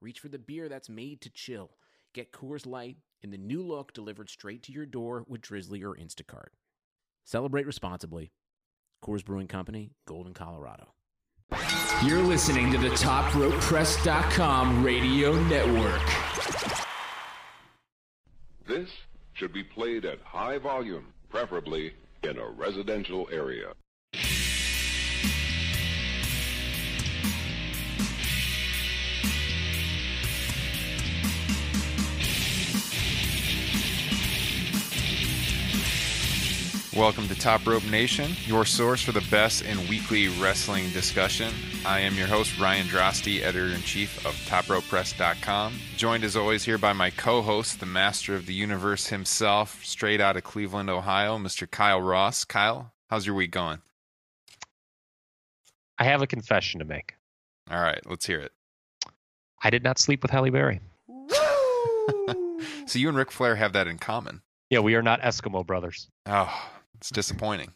reach for the beer that's made to chill. Get Coors Light in the new look delivered straight to your door with Drizzly or Instacart. Celebrate responsibly. Coors Brewing Company, Golden, Colorado. You're listening to the TopRopePress.com radio network. This should be played at high volume, preferably in a residential area. Welcome to Top Rope Nation, your source for the best in weekly wrestling discussion. I am your host, Ryan Drosty, editor in chief of TopRopePress.com. Joined as always here by my co host, the master of the universe himself, straight out of Cleveland, Ohio, Mr. Kyle Ross. Kyle, how's your week going? I have a confession to make. All right, let's hear it. I did not sleep with Halle Berry. so you and Ric Flair have that in common. Yeah, we are not Eskimo brothers. Oh, it's disappointing.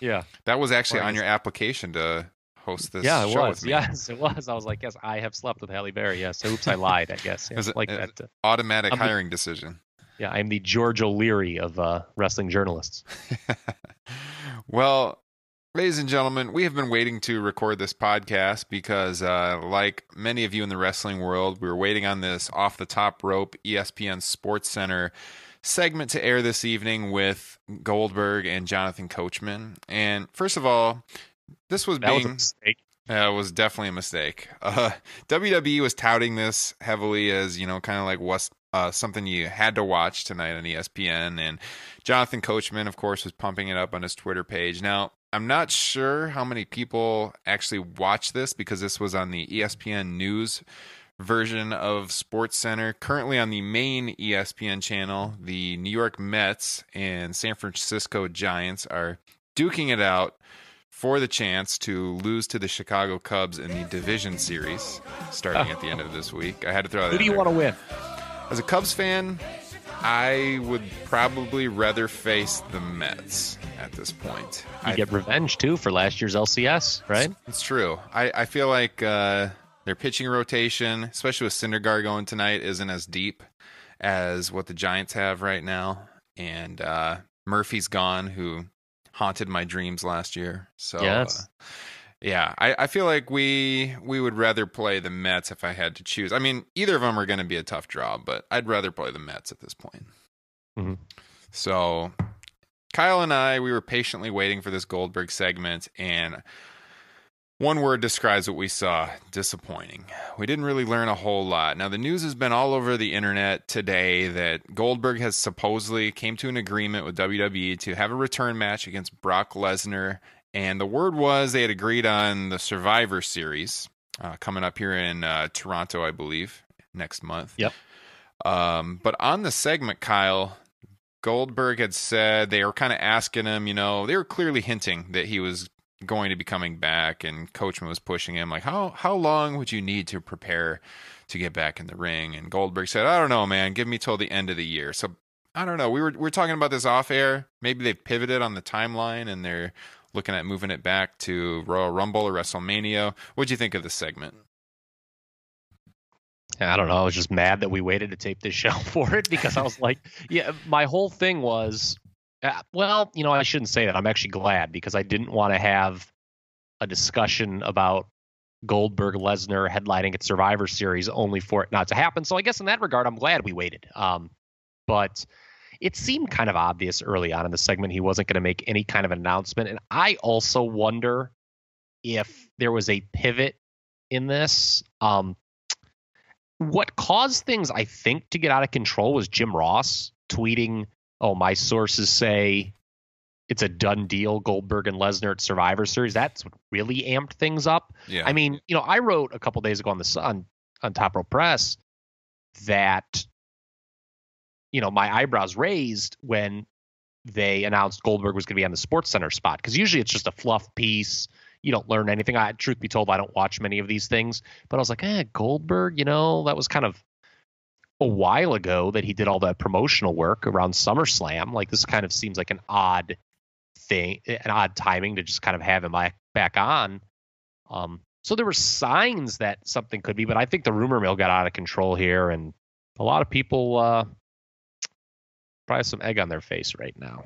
Yeah. That was actually on your application to host this yeah, it was. Yes, it was. I was like, yes, I have slept with Halle Berry. Yes. Oops, I lied, I guess. Yeah, It was like that. uh, Automatic I'm the- hiring decision. yeah, I'm the George O'Leary of uh, wrestling journalists. well, ladies and gentlemen, we have been waiting to record this podcast because, uh, like many of you in the wrestling world, we were waiting on this off the top rope ESPN Sports Center segment to air this evening with Goldberg and Jonathan Coachman. And first of all, this was That was a being mistake. yeah, it was definitely a mistake. Uh, WWE was touting this heavily as you know, kind of like what's uh, something you had to watch tonight on ESPN, and Jonathan Coachman, of course, was pumping it up on his Twitter page. Now, I'm not sure how many people actually watched this because this was on the ESPN News version of Sports Center. Currently on the main ESPN channel, the New York Mets and San Francisco Giants are duking it out for the chance to lose to the Chicago Cubs in the division series starting at the end of this week. I had to throw that Who do you there. want to win? As a Cubs fan, I would probably rather face the Mets at this point. You I, get revenge too for last year's LCS, right? it's true. I, I feel like uh, their pitching rotation, especially with Syndergaard going tonight, isn't as deep as what the Giants have right now. And uh, Murphy's gone, who haunted my dreams last year. So Yes. uh, yeah, I, I feel like we we would rather play the Mets if I had to choose. I mean, either of them are going to be a tough draw, but I'd rather play the Mets at this point. Mhm. So Kyle and I, we were patiently waiting for this Goldberg segment, and one word describes what we saw disappointing. We didn't really learn a whole lot. Now, the news has been all over the internet today that Goldberg has supposedly came to an agreement with WWE to have a return match against Brock Lesnar. And the word was they had agreed on the Survivor Series uh, coming up here in uh, Toronto, I believe, next month. Yep. Um, but on the segment, Kyle, Goldberg had said they were kind of asking him, you know, they were clearly hinting that he was going to be coming back, and Coachman was pushing him like, how how long would you need to prepare to get back in the ring? And Goldberg said, I don't know, man, give me till the end of the year. So I don't know. We were we were talking about this off air. Maybe they've pivoted on the timeline and they're looking at moving it back to Royal Rumble or WrestleMania. What'd you think of this segment? I don't know. I was just mad that we waited to tape this show for it because I was like, yeah, my whole thing was, uh, well, you know, I shouldn't say that. I'm actually glad because I didn't want to have a discussion about Goldberg Lesnar headlining at Survivor Series, only for it not to happen. So I guess in that regard, I'm glad we waited. Um, but it seemed kind of obvious early on in the segment he wasn't going to make any kind of announcement, and I also wonder if there was a pivot in this. Um, what caused things, I think, to get out of control was Jim Ross tweeting, "Oh, my sources say." It's a done deal, Goldberg and Lesnar at Survivor Series. That's what really amped things up. Yeah. I mean, you know, I wrote a couple days ago on the Sun on Top Rope Press that you know my eyebrows raised when they announced Goldberg was going to be on the Sports Center spot because usually it's just a fluff piece. You don't learn anything. I, truth be told, I don't watch many of these things, but I was like, eh, Goldberg. You know, that was kind of a while ago that he did all that promotional work around SummerSlam. Like this kind of seems like an odd thing, an odd timing to just kind of have him back on. Um, so there were signs that something could be, but I think the rumor mill got out of control here, and a lot of people uh, probably some egg on their face right now.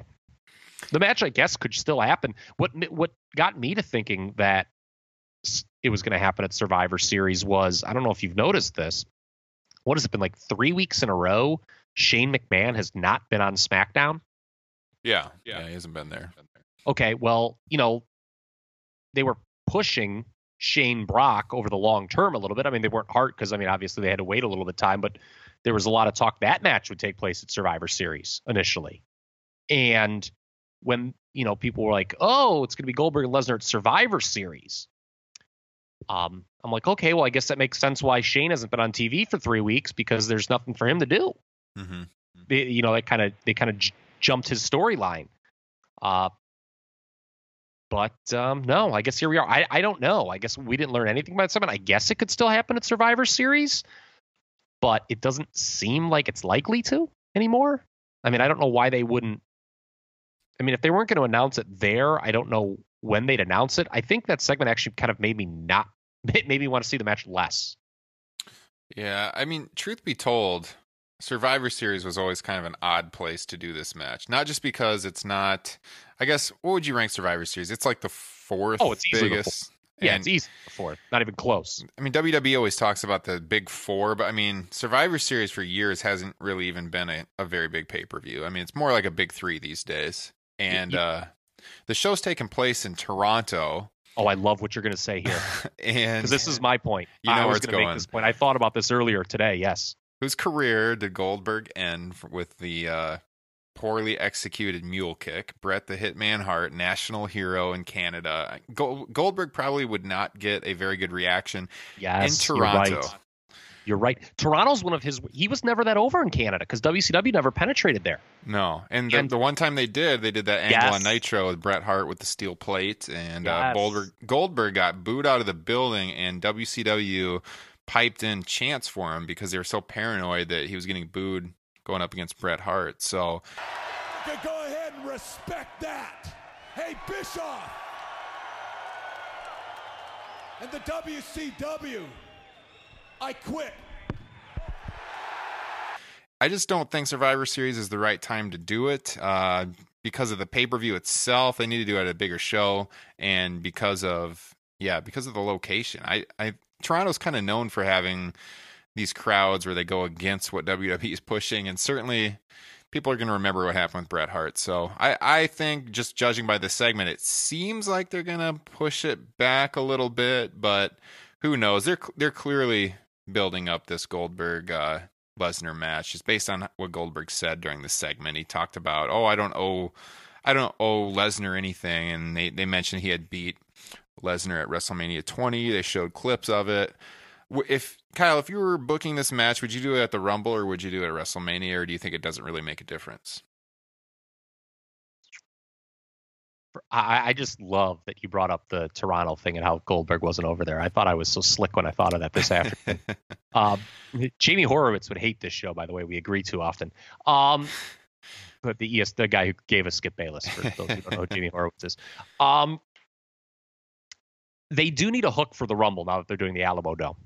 The match, I guess, could still happen. What what got me to thinking that it was going to happen at Survivor Series was I don't know if you've noticed this. What has it been like three weeks in a row? Shane McMahon has not been on SmackDown. yeah, yeah, he hasn't been there. Okay, well, you know, they were pushing Shane Brock over the long term a little bit. I mean, they weren't hard because I mean, obviously they had to wait a little bit of time, but there was a lot of talk that match would take place at Survivor Series initially. And when, you know, people were like, "Oh, it's going to be Goldberg and Lesnar at Survivor Series." Um, I'm like, "Okay, well, I guess that makes sense why Shane hasn't been on TV for 3 weeks because there's nothing for him to do." hmm They, you know, they kind of they kind of j- jumped his storyline. Uh but um, no, I guess here we are. I, I don't know. I guess we didn't learn anything about something. I guess it could still happen at Survivor Series, but it doesn't seem like it's likely to anymore. I mean, I don't know why they wouldn't. I mean, if they weren't going to announce it there, I don't know when they'd announce it. I think that segment actually kind of made me not made me want to see the match less. Yeah, I mean, truth be told, Survivor Series was always kind of an odd place to do this match. Not just because it's not. I guess what would you rank Survivor Series? It's like the fourth Oh, it's biggest. Yeah, and, it's easy fourth, not even close. I mean, WWE always talks about the big four, but I mean, Survivor Series for years hasn't really even been a, a very big pay per view. I mean, it's more like a big three these days. And Yeah. uh, the show's taking place in Toronto, Oh, I love what you're going to say here and because this is my point. You know I where was it's gonna make this point. I thought about this earlier today. Yes. whose career did Goldberg end with the uh, poorly executed mule kick? Bret the Hitman Hart, national hero in Canada. Goldberg probably would not get a very good reaction Yes, in Toronto. right. You're right. Toronto's one of his. He was never that over in Canada because WCW never penetrated there. No, and the, And- the one time they did, they did that angle Yes. on Nitro with Bret Hart with the steel plate, and uh, Goldberg Goldberg got booed out of the building, and WCW piped in chants for him because they were so paranoid that he was getting booed going up against Bret Hart. So Okay, go ahead and respect that. Hey, Bischoff. And the WCW. I quit. I just don't think Survivor Series is the right time to do it uh, because of the pay per view itself. They need to do it at a bigger show, and because of yeah, because of the location. I, I Toronto's kind of known for having these crowds where they go against what WWE is pushing, and certainly people are going to remember what happened with Bret Hart. So I, I think just judging by the segment, it seems like they're going to push it back a little bit, but who knows? They're they're clearly building up this Goldberg uh, Lesnar match just based on what Goldberg said during the segment. He talked about, "Oh, I don't owe I don't owe Lesnar anything." And they they mentioned he had beat Lesnar at WrestleMania 20. They showed clips of it. If Kyle, if you were booking this match, would you do it at the Rumble or would you do it at WrestleMania or do you think it doesn't really make a difference? I, I just love that you brought up the Toronto thing and how Goldberg wasn't over there. I thought I was so slick when I thought of that this afternoon. um, Jamie Horowitz would hate this show, by the way. We agree too often. Um, but the ES, the guy who gave us Skip Bayless, for those who don't know who Jamie Horowitz is. Um, they do need a hook for the Rumble now that they're doing the Alamo Dome.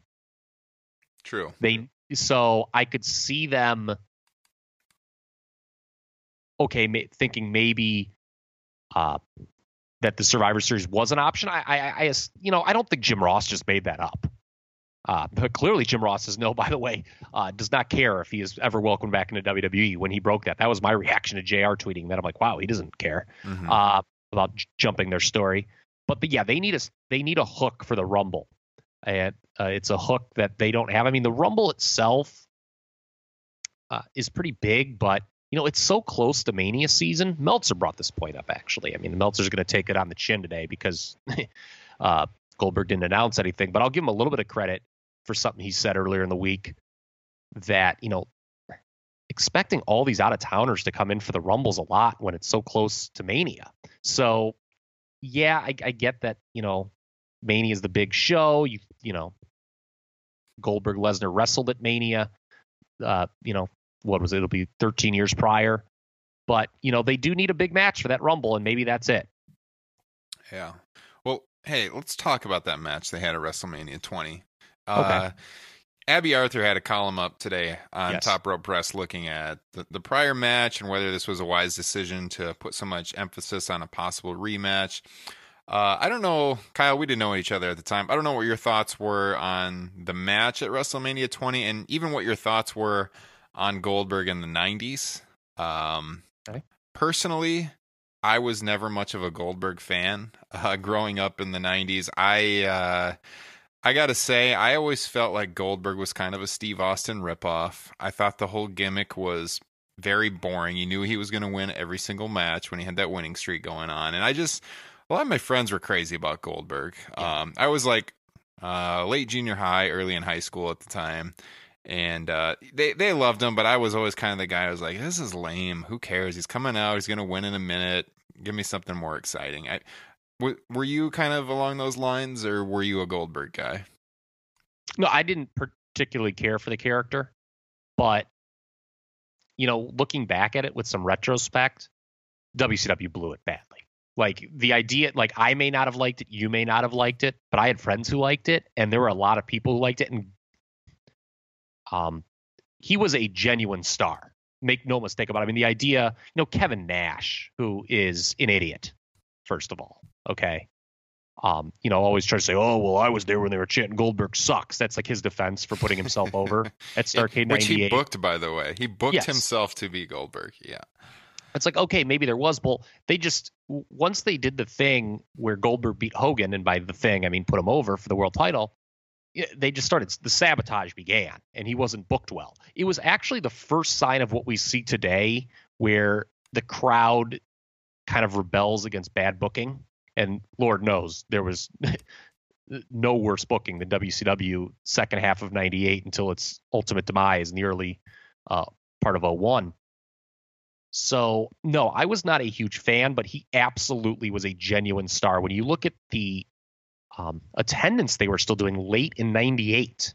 True. They so I could see them. Okay, ma- thinking maybe uh, that the Survivor Series was an option. I, I, I you know, I don't think Jim Ross just made that up. Uh, but clearly, Jim Ross says no. By the way, uh, does not care if he is ever welcomed back into WWE. When he broke that, that was my reaction to Jr. tweeting that. I'm like, wow, he doesn't care Mhm. uh, about j- jumping their story. But, but yeah, they need a they need a hook for the Rumble, and uh, it's a hook that they don't have. I mean, the Rumble itself uh, is pretty big, but you know, it's so close to Mania season. Meltzer brought this point up actually. I mean, Meltzer's going to take it on the chin today because uh, Goldberg didn't announce anything, but I'll give him a little bit of credit for something he said earlier in the week that you know expecting all these out of towners to come in for the rumbles a lot when it's so close to mania so yeah I, I get that you know mania is the big show you you know goldberg lesnar wrestled at mania uh you know what was it it'll be 13 years prior but you know they do need a big match for that rumble and maybe that's it Yeah. Well, hey, let's talk about that match they had at WrestleMania 20. Uh, Okay. Abby Arthur had a column up today on Yes. Top Rope Press looking at the, the prior match and whether this was a wise decision to put so much emphasis on a possible rematch. Uh, I don't know, Kyle. We didn't know each other at the time. I don't know what your thoughts were on the match at WrestleMania 20, and even what your thoughts were on Goldberg in the 90s. Um, Okay. Personally, I was never much of a Goldberg fan uh, growing up in the 90s. I uh, I got to say, I always felt like Goldberg was kind of a Steve Austin ripoff. I thought the whole gimmick was very boring. You knew he was going to win every single match when he had that winning streak going on. And I just, a lot of my friends were crazy about Goldberg. Um, I was like uh, late junior high, early in high school at the time. And uh, they they loved him, but I was always kind of the guy. I was like, "This is lame. Who cares? He's coming out. He's gonna win in a minute. Give me something more exciting." I, w- were you kind of along those lines, or were you a Goldberg guy? No, I didn't particularly care for the character, but you know, looking back at it with some retrospect, WCW blew it badly. Like the idea, like I may not have liked it, you may not have liked it, but I had friends who liked it, and there were a lot of people who liked it, and um, he was a genuine star. Make no mistake about it. I mean, the idea, you know, Kevin Nash, who is an idiot, first of all, okay, um, you know, always try to say, "Oh, well, I was there when they were chanting Goldberg sucks." That's like his defense for putting himself over at Starcade Which he booked, by the way. He booked Yes. himself to be Goldberg. Yeah. It's like, okay, maybe there was, but they just once they did the thing where Goldberg beat Hogan, and by the thing I mean put him over for the world title, they just started the sabotage began, and he wasn't booked well. It was actually the first sign of what we see today, where the crowd kind of rebels against bad booking, and Lord knows there was no worse booking than WCW second half of '98 until its ultimate demise in the early uh, part of 01. So, no, I was not a huge fan, but he absolutely was a genuine star. When you look at the um, attendance they were still doing late in 98,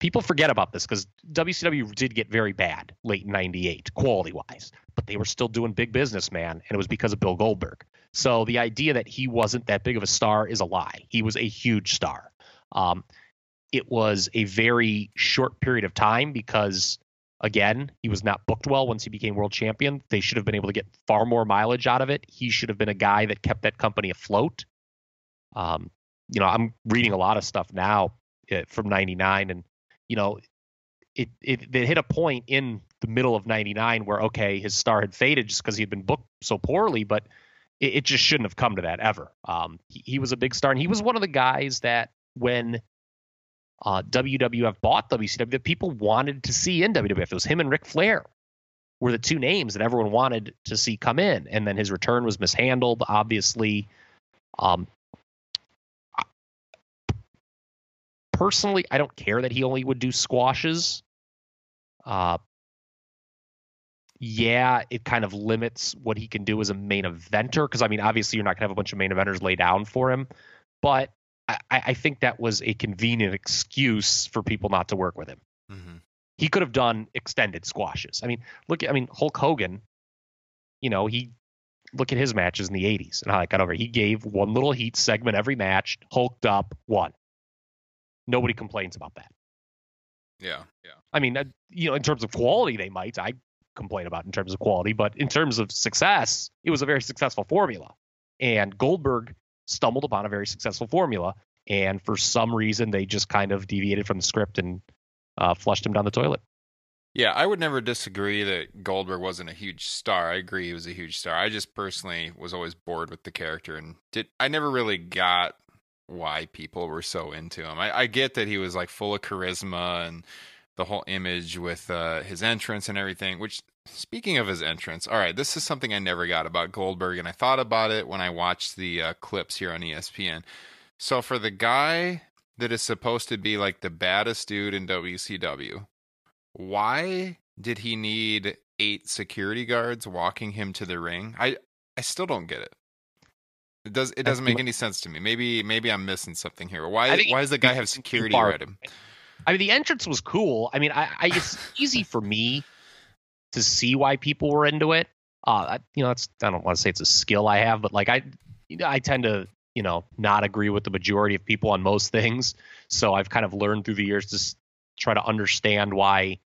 people forget about this because WCW did get very bad late in 98, quality wise, but they were still doing big business, man. And it was because of Bill Goldberg. So the idea that he wasn't that big of a star is a lie. He was a huge star. Um, it was a very short period of time because Again, he was not booked well once he became world champion. They should have been able to get far more mileage out of it. He should have been a guy that kept that company afloat. Um, you know, I'm reading a lot of stuff now uh, from '99, and you know, it, it it hit a point in the middle of '99 where okay, his star had faded just because he had been booked so poorly, but it, it just shouldn't have come to that ever. Um, he, he was a big star, and he was one of the guys that when uh, WWF bought WCW that people wanted to see in WWF. It was him and Ric Flair were the two names that everyone wanted to see come in, and then his return was mishandled. Obviously, um, personally, I don't care that he only would do squashes. Uh, yeah, it kind of limits what he can do as a main eventer because I mean, obviously, you're not gonna have a bunch of main eventers lay down for him, but I, I think that was a convenient excuse for people not to work with him. Mm-hmm. He could have done extended squashes. I mean, look at I mean Hulk Hogan. You know, he look at his matches in the '80s and how it got over. He gave one little heat segment every match, hulked up, won. Nobody complains about that. Yeah. Yeah. I mean, you know, in terms of quality, they might. I complain about in terms of quality, but in terms of success, it was a very successful formula. And Goldberg stumbled upon a very successful formula, and for some reason they just kind of deviated from the script and uh, flushed him down the toilet. Yeah, I would never disagree that Goldberg wasn't a huge star. I agree he was a huge star. I just personally was always bored with the character and did I never really got why people were so into him. I, I get that he was like full of charisma and the whole image with uh, his entrance and everything. Which, speaking of his entrance, all right, this is something I never got about Goldberg, and I thought about it when I watched the uh, clips here on ESPN. So for the guy that is supposed to be like the baddest dude in WCW, why did he need eight security guards walking him to the ring? I I still don't get it. It does it doesn't make any sense to me. Maybe maybe I'm missing something here. Why why does the guy have security around him? I mean, the entrance was cool. I mean, I, I it's easy for me to see why people were into it. Uh, you know, that's I don't want to say it's a skill I have, but like I, I tend to you know not agree with the majority of people on most things. So I've kind of learned through the years to try to understand why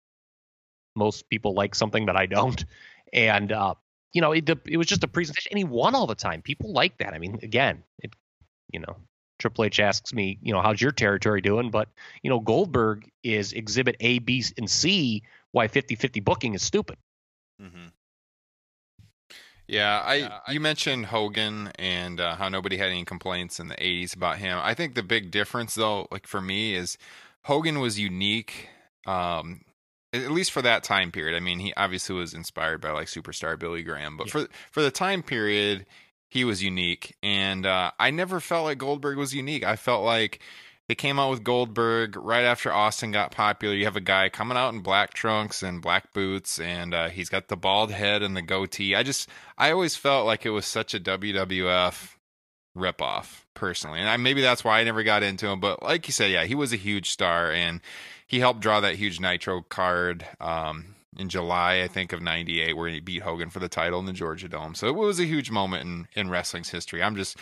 most people like something that I don't. And uh, you know, it, it was just a presentation, and he won all the time. People like that. I mean, again, it, you know, Triple H asks me, you know, how's your territory doing? But, you know, Goldberg is exhibit A, B, and C why 50 50 booking is stupid. Mm-hmm. Yeah, I yeah, you I, mentioned Hogan and uh, how nobody had any complaints in the 80s about him. I think the big difference though, like for me is Hogan was unique um, at least for that time period. I mean, he obviously was inspired by like superstar Billy Graham, but yeah. for for the time period, he was unique, and uh, I never felt like Goldberg was unique. I felt like they came out with Goldberg right after Austin got popular. You have a guy coming out in black trunks and black boots, and uh, he's got the bald head and the goatee. I just, I always felt like it was such a WWF ripoff personally, and I, maybe that's why I never got into him. But like you said, yeah, he was a huge star, and he helped draw that huge Nitro card. Um, in July, I think, of '98, where he beat Hogan for the title in the Georgia Dome. So it was a huge moment in in wrestling's history. I'm just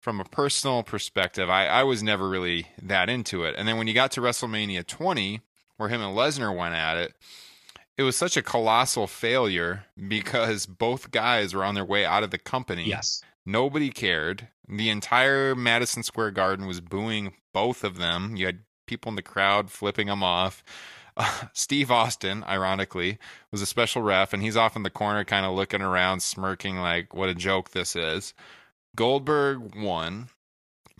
from a personal perspective, I, I was never really that into it. And then when you got to WrestleMania 20, where him and Lesnar went at it, it was such a colossal failure because both guys were on their way out of the company. Yes. Nobody cared. The entire Madison Square Garden was booing both of them. You had people in the crowd flipping them off. Steve Austin, ironically, was a special ref, and he's off in the corner, kind of looking around, smirking like, "What a joke this is." Goldberg won,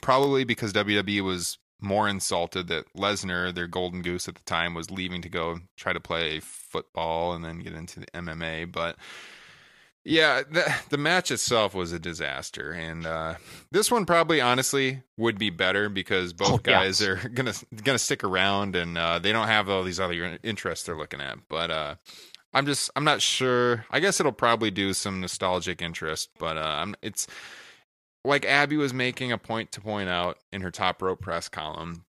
probably because WWE was more insulted that Lesnar, their golden goose at the time, was leaving to go try to play football and then get into the MMA. But yeah, the the match itself was a disaster, and uh, this one probably, honestly, would be better because both oh, guys yes. are gonna gonna stick around, and uh, they don't have all these other interests they're looking at. But uh, I'm just I'm not sure. I guess it'll probably do some nostalgic interest, but uh, it's like Abby was making a point to point out in her top rope press column.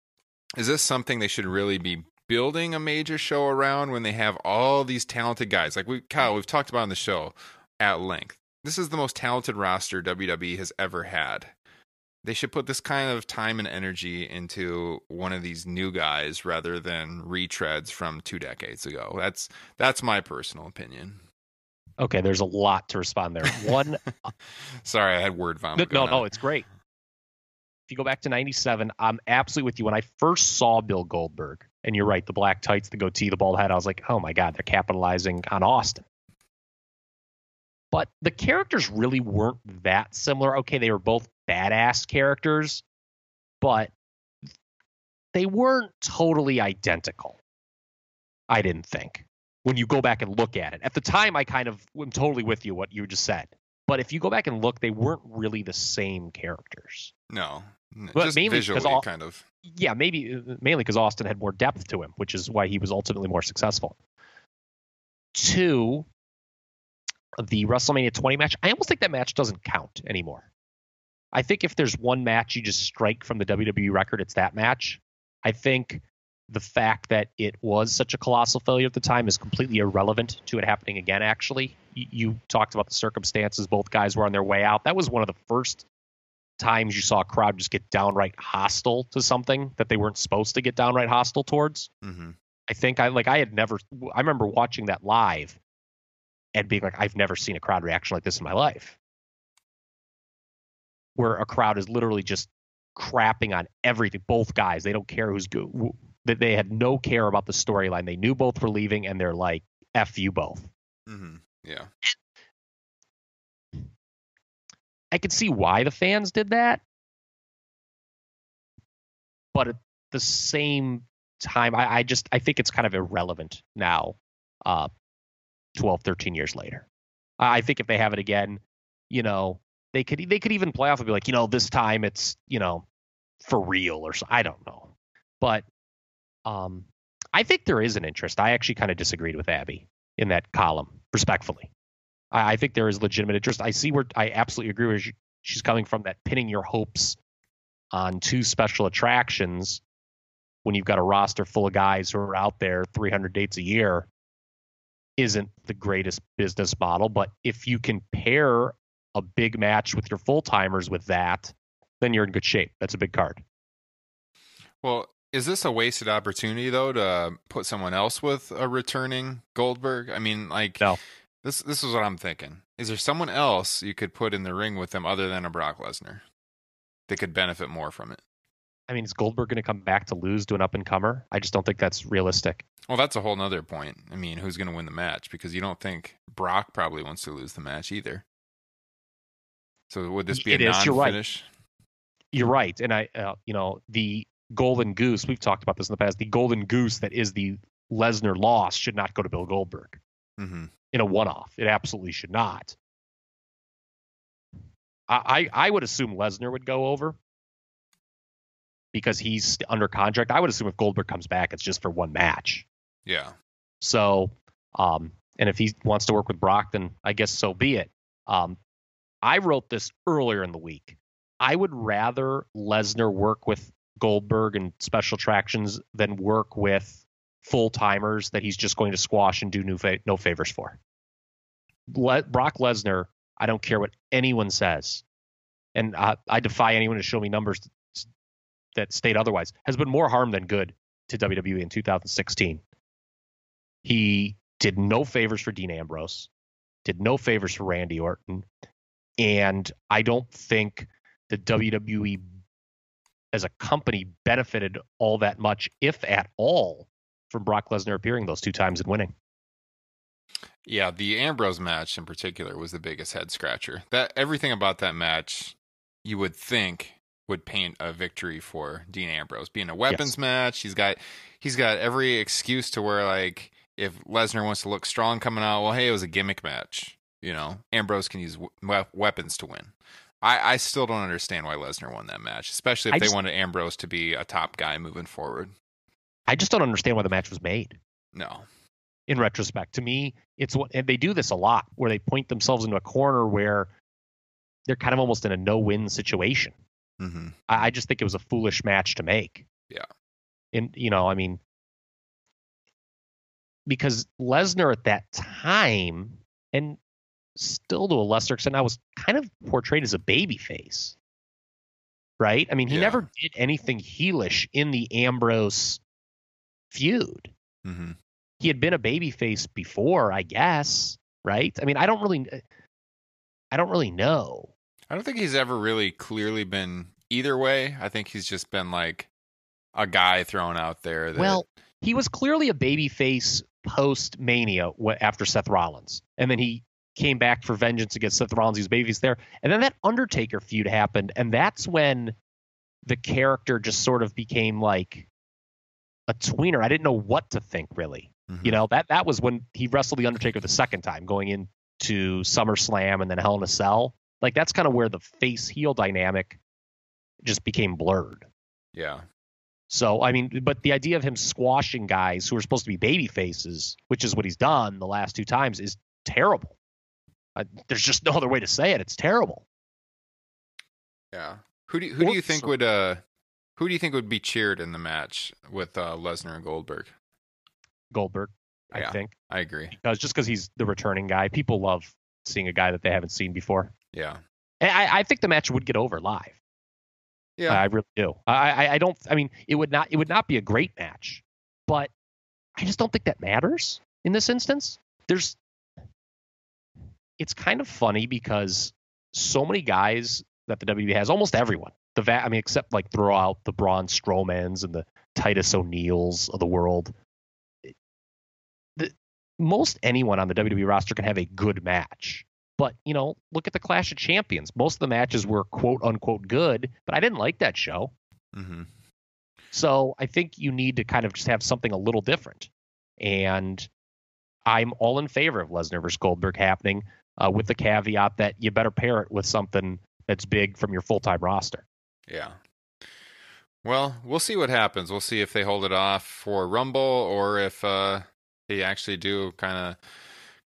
Is this something they should really be building a major show around when they have all these talented guys? Like we Kyle, we've talked about on the show at length. This is the most talented roster WWE has ever had. They should put this kind of time and energy into one of these new guys rather than retreads from two decades ago. That's that's my personal opinion. Okay, there's a lot to respond there. One, sorry, I had word vomit. No, no, it's great. If you go back to '97, I'm absolutely with you. When I first saw Bill Goldberg, and you're right, the black tights, the goatee, the bald head, I was like, oh my god, they're capitalizing on Austin but the characters really weren't that similar. Okay, they were both badass characters, but they weren't totally identical. I didn't think. When you go back and look at it, at the time, I kind of am totally with you what you just said. But if you go back and look, they weren't really the same characters. No, but just mainly visually, all, kind of. Yeah, maybe uh, mainly because Austin had more depth to him, which is why he was ultimately more successful. Two, the WrestleMania 20 match, I almost think that match doesn't count anymore. I think if there's one match you just strike from the WWE record, it's that match. I think the fact that it was such a colossal failure at the time is completely irrelevant to it happening again, actually. You, you talked about the circumstances. Both guys were on their way out. That was one of the first times you saw a crowd just get downright hostile to something that they weren't supposed to get downright hostile towards. Mm-hmm. I think I like I had never I remember watching that live and being like, I've never seen a crowd reaction like this in my life. where a crowd is literally just crapping on everything. Both guys, they don't care who's good. That they had no care about the storyline. They knew both were leaving, and they're like, "F you both." Mm-hmm. Yeah. I could see why the fans did that, but at the same time, I, I just I think it's kind of irrelevant now, uh, 12, 13 years later. I think if they have it again, you know, they could they could even play off and be like, you know, this time it's you know for real or so. I don't know, but um, I think there is an interest. I actually kind of disagreed with Abby in that column, respectfully. I, I think there is legitimate interest. I see where I absolutely agree she, she's coming from. That pinning your hopes on two special attractions when you've got a roster full of guys who are out there 300 dates a year isn't the greatest business model. But if you can pair a big match with your full timers with that, then you're in good shape. That's a big card. Well, is this a wasted opportunity though to put someone else with a returning Goldberg? I mean, like No. this this is what I'm thinking. Is there someone else you could put in the ring with them other than a Brock Lesnar that could benefit more from it? I mean, is Goldberg going to come back to lose to an up and comer? I just don't think that's realistic. Well, that's a whole nother point. I mean, who's going to win the match? Because you don't think Brock probably wants to lose the match either. So would this be It a is, you're right. non-finish? You're right, and I, uh, you know, the golden goose. We've talked about this in the past. The golden goose that is the Lesnar loss should not go to Bill Goldberg Mm-hmm. in a one-off. It absolutely should not. I, I I would assume Lesnar would go over because he's under contract. I would assume if Goldberg comes back, it's just for one match. Yeah. So, um, and if he wants to work with Brock, then I guess so be it. Um, I wrote this earlier in the week. I would rather Lesnar work with Goldberg and special attractions than work with full timers that he's just going to squash and do new fa- no favors for. Le- Brock Lesnar, I don't care what anyone says, and I, I defy anyone to show me numbers that state otherwise, has been more harm than good to WWE in 2016. He did no favors for Dean Ambrose, did no favors for Randy Orton, and I don't think the WWE as a company benefited all that much, if at all, from Brock Lesnar appearing those two times and winning. Yeah, the Ambrose match in particular was the biggest head scratcher. That everything about that match you would think would paint a victory for Dean Ambrose. Being a weapons Yes. match, he's got he's got every excuse to where like if Lesnar wants to look strong coming out, well, hey, it was a gimmick match. You know, Ambrose can use we- weapons to win. I, I still don't understand why Lesnar won that match, especially if I they just- wanted Ambrose to be a top guy moving forward. I just don't understand why the match was made. No. in retrospect. To me, it's what and they do this a lot where they point themselves into a corner where they're kind of almost in a no-win situation. Hmm I, I just think it was a foolish match to make. Yeah. And you know, I mean, because Lesnar at that time, and still to a lesser extent, I was kind of portrayed as a baby face. Right? I mean, he Yeah. never did anything heelish in the Ambrose feud hmm he had been a babyface before, I guess, right? I mean, I don't really, I don't really know. I don't think he's ever really clearly been either way. I think he's just been like a guy thrown out there. That, Well, he was clearly a babyface post Mania after Seth Rollins, and then he came back for vengeance against Seth Rollins. He was babyface there, and then that Undertaker feud happened, and that's when the character just sort of became like a tweener. I didn't know what to think really. Mhm. You know that that was when he wrestled the Undertaker the second time, going into SummerSlam and then Hell in a Cell. Like that's kind of where the face heel dynamic just became blurred. yeah, So I mean, but the idea of him squashing guys who are supposed to be baby faces, which is what he's done the last two times, is terrible. Uh, there's just no other way to say it. It's terrible. yeah. Who do you, who do you think would uh who do you think would be cheered in the match with uh, Lesnar and Goldberg? Goldberg, Yeah. I think, I agree. because just because he's the returning guy, people love seeing a guy that they haven't seen before. Yeah, I, I think the match would get over live. yeah. I really do. I, I I don't. I mean, it would not. It would not be a great match, but I just don't think that matters in this instance. There's. It's kind of funny because so many guys that the WWE has. Almost everyone. The va- I mean, except like throw out the Braun Strowmans and the Titus O'Neills of the world. The, most anyone on the WWE roster can have a good match. But, you know, look at the Clash of Champions. Most of the matches were quote unquote good, but I didn't like that show. Mm-hmm. So I think you need to kind of just have something a little different. And I'm all in favor of Lesnar versus Goldberg happening uh, with the caveat that you better pair it with something that's big from your full time roster. Yeah. Well, we'll see what happens. We'll see if they hold it off for Rumble or if uh, they actually do kind of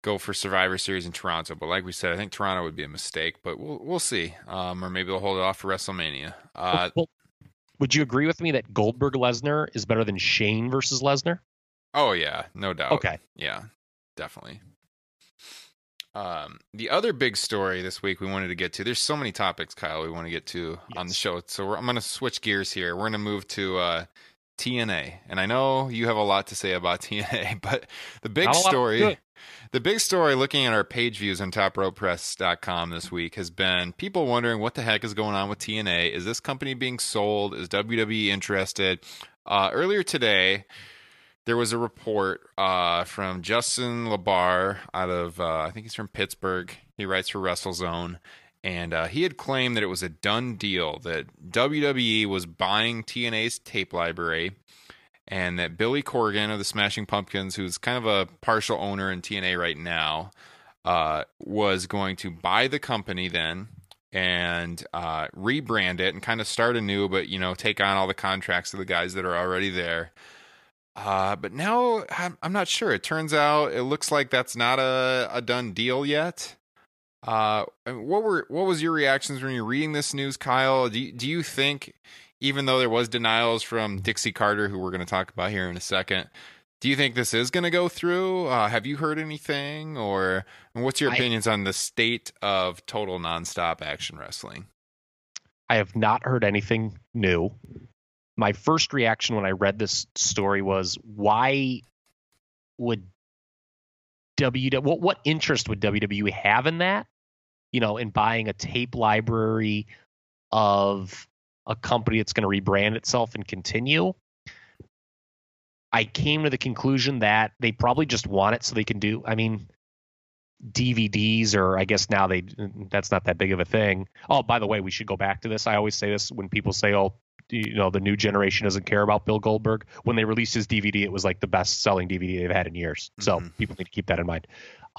go for Survivor Series in Toronto. But like we said, I think Toronto would be a mistake, but we'll we'll see. Um, or maybe they'll hold it off for WrestleMania. Uh, well, would you agree with me that Goldberg Lesnar is better than Shane versus Lesnar? Oh yeah, no doubt. Okay. Yeah, definitely. Um, the other big story this week we wanted to get to. There's so many topics, Kyle, we want to get to yes. on the show. So I'm going to switch gears here. We're going to move to uh, TNA, and I know you have a lot to say about TNA, but the big story, the big story, looking at our page views on TopRopePress.com this week has been people wondering what the heck is going on with TNA. Is this company being sold? Is WWE interested? Uh, earlier today there was a report uh, from Justin LaBar out of, uh, I think he's from Pittsburgh. He writes for WrestleZone. And uh, he had claimed that it was a done deal, that WWE was buying TNA's tape library, and that Billy Corgan of the Smashing Pumpkins, who's kind of a partial owner in TNA right now, uh, was going to buy the company then and uh, rebrand it and kind of start anew, but, you know, take on all the contracts of the guys that are already there. Uh, but now I'm, I'm not sure. It turns out it looks like that's not a, a done deal yet. Uh, what were what was your reactions when you're reading this news, Kyle? Do you, do you think, even though there was denials from Dixie Carter, who we're going to talk about here in a second, do you think this is going to go through? Uh, have you heard anything, or what's your opinions I, on the state of total nonstop action wrestling? I have not heard anything new my first reaction when I read this story was why would W what what interest would WWE have in that? You know, in buying a tape library of a company that's going to rebrand itself and continue. I came to the conclusion that they probably just want it so they can do. I mean, DVDs, or I guess now they that's not that big of a thing. Oh, by the way, we should go back to this. I always say this when people say, "Oh, you know the new generation doesn't care about Bill Goldberg. When they released his DVD, it was like the best selling DVD they've had in years. So mm-hmm. people need to keep that in mind.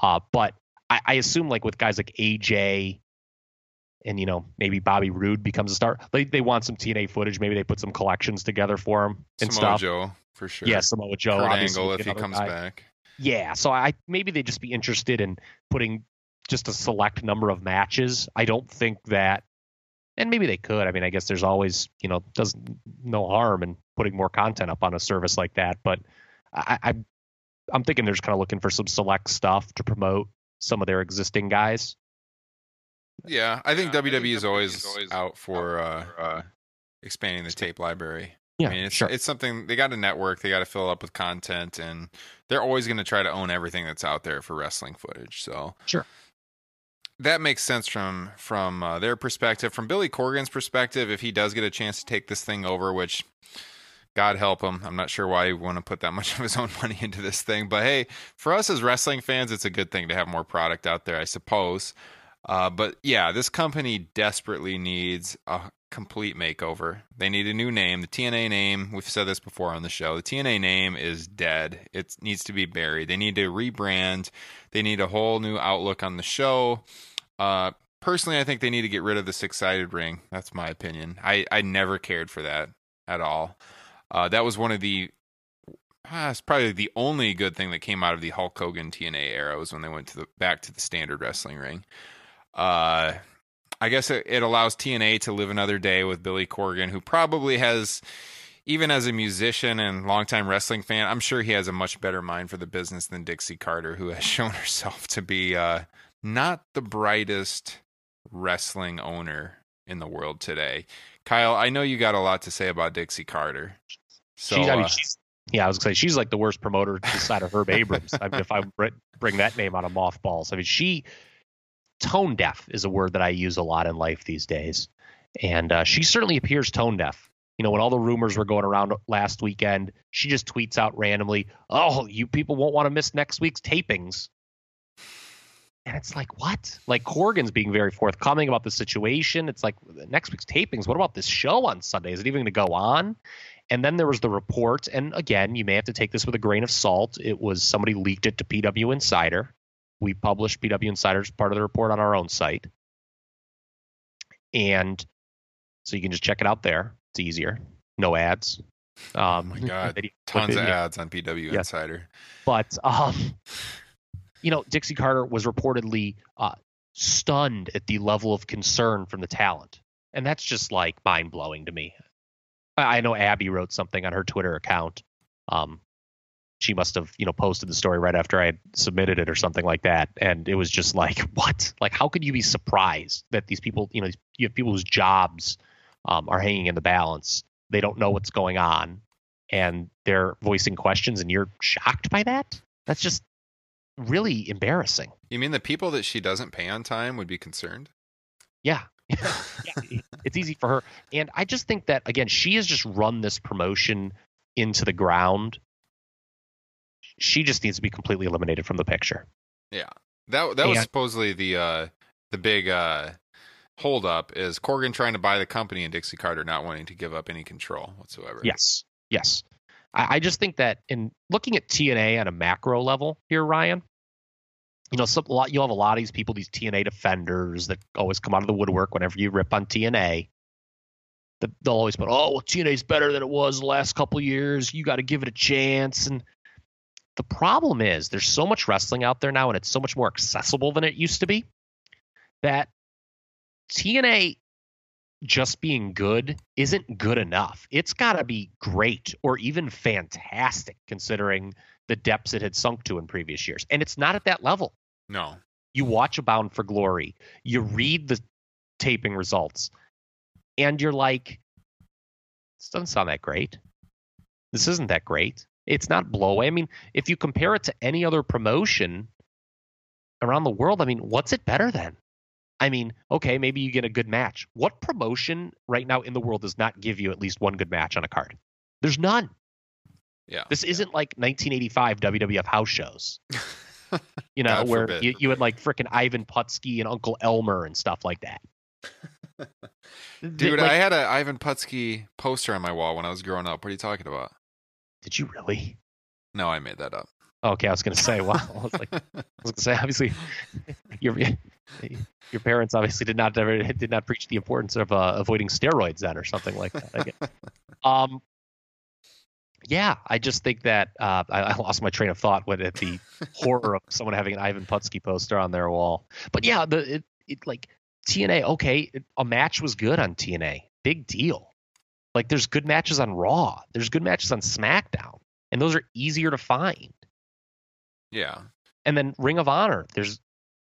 Uh, but I, I, assume like with guys like AJ and you know maybe Bobby Roode becomes a star. They they want some TNA footage. Maybe they put some collections together for him and Samoa stuff. Joe for sure. Yeah, Samoa Joe. Kurt Angle if he comes guy. back. Yeah, so I maybe they'd just be interested in putting just a select number of matches. I don't think that and maybe they could. I mean, I guess there's always, you know, does no harm in putting more content up on a service like that. But I, I I'm thinking they're just kind of looking for some select stuff to promote some of their existing guys. Yeah, I think yeah, WWE, I think is, always is always out for, uh, uh, expanding the tape library. Yeah, I mean, it's sure. it's something they got a network, they got to fill up with content, and they're always going to try to own everything that's out there for wrestling footage. So sure, that makes sense from from uh, their perspective. From Billy Corgan's perspective, if he does get a chance to take this thing over, which God help him, I'm not sure why he want to put that much of his own money into this thing. But hey, for us as wrestling fans, it's a good thing to have more product out there, I suppose. Uh, but yeah, this company desperately needs a complete makeover. They need a new name. The TNA name, we've said this before on the show, the TNA name is dead. It needs to be buried. They need to rebrand. They need a whole new outlook on the show. Uh, personally, I think they need to get rid of the six sided ring. That's my opinion. I, I never cared for that at all. Uh, that was one of the uh, it's probably the only good thing that came out of the Hulk Hogan TNA era was when they went to the back to the standard wrestling ring. Uh, I guess it, it allows TNA to live another day with Billy Corgan, who probably has, even as a musician and longtime wrestling fan, I'm sure he has a much better mind for the business than Dixie Carter, who has shown herself to be uh, not the brightest wrestling owner in the world today. Kyle, I know you got a lot to say about Dixie Carter. So, she's, I mean, uh, she's, yeah, I was gonna say she's like the worst promoter beside of Herb Abrams. I mean, if I bring that name out of mothballs, I mean, she tone deaf is a word that I use a lot in life these days, and uh, she certainly appears tone deaf. You know, when all the rumors were going around last weekend, she just tweets out randomly, "Oh, you people won't want to miss next week's tapings." And it's like, what? Like Corgan's being very forthcoming about the situation. It's like next week's tapings. What about this show on Sunday? Is it even going to go on? And then there was the report, and again, you may have to take this with a grain of salt. It was somebody leaked it to PW Insider. We published PW Insider's part of the report on our own site, and so you can just check it out there. It's easier, no ads. Um, oh my god, tons of ads on PW Yeah. Insider. but um, you know, Dixie Carter was reportedly uh, stunned at the level of concern from the talent, and that's just like mind blowing to me. I know Abby wrote something on her Twitter account. Um, she must have, you know, posted the story right after I had submitted it or something like that, and it was just like, what? Like, how could you be surprised that these people, you know, you have people whose jobs um, are hanging in the balance, they don't know what's going on, and they're voicing questions, and you're shocked by that? That's just really embarrassing. You mean the people that she doesn't pay on time would be concerned? Yeah. yeah. It's easy for her. And I just think that, again, she has just run this promotion into the ground. She just needs to be completely eliminated from the picture. Yeah, that that was And- supposedly the uh, the big uh, hold up is Corgan trying to buy the company and Dixie Carter not wanting to give up any control whatsoever. Yes. Yes. I, I just think that in looking at TNA at a macro level here, Ryan, you know, some, a lot, you'll have a lot of these people, these TNA defenders that always come out of the woodwork whenever you rip on TNA. That they'll always put, oh, well, TNA's better than it was the last couple years. You got to give it a chance. And the problem is there's so much wrestling out there now, and it's so much more accessible than it used to be that TNA just being good isn't good enough. It's got to be great or even fantastic considering the depths it had sunk to in previous years. And it's not at that level. No. You watch A Bound for Glory, you mm-hmm. read the taping results, and you're like, this doesn't sound that great. This isn't that great. It's not blowaway. I mean, if you compare it to any other promotion around the world, I mean, what's it better than? I mean, okay, maybe you get a good match. What promotion right now in the world does not give you at least one good match on a card? There's none. Yeah. This isn't like 1985 WWF house shows, you know, God where forbid. you, you had like frickin' Ivan Putski and Uncle Elmer and stuff like that. Dude, like, I had an Ivan Putski poster on my wall when I was growing up. What are you talking about? did you really? No, I made that up. Okay, I was gonna say, wow. I was like, I was gonna say, obviously, your your parents obviously did not ever did not preach the importance of uh, avoiding steroids then or something like that. Um, yeah, I just think that uh, I, I lost my train of thought with at the horror of someone having an Ivan Putski poster on their wall. But yeah, the it, it like TNA. Okay, it, a match was good on TNA. Big deal. Like there's good matches on Raw. There's good matches on SmackDown, and those are easier to find. Yeah. And then Ring of Honor, there's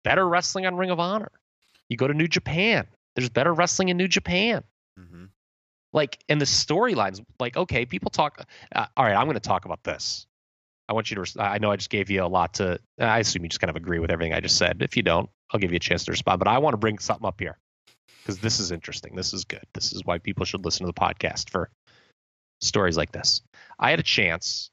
better wrestling on Ring of Honor. You go to New Japan, there's better wrestling in New Japan. hmm Like, and the storylines, like, okay, people talk. Uh, all right, I'm going to talk about this. I want you to. I know I just gave you a lot to. I assume you just kind of agree with everything I just said. If you don't, I'll give you a chance to respond. But I want to bring something up here because this is interesting. This is good. This is why people should listen to the podcast for stories like this. I had a chance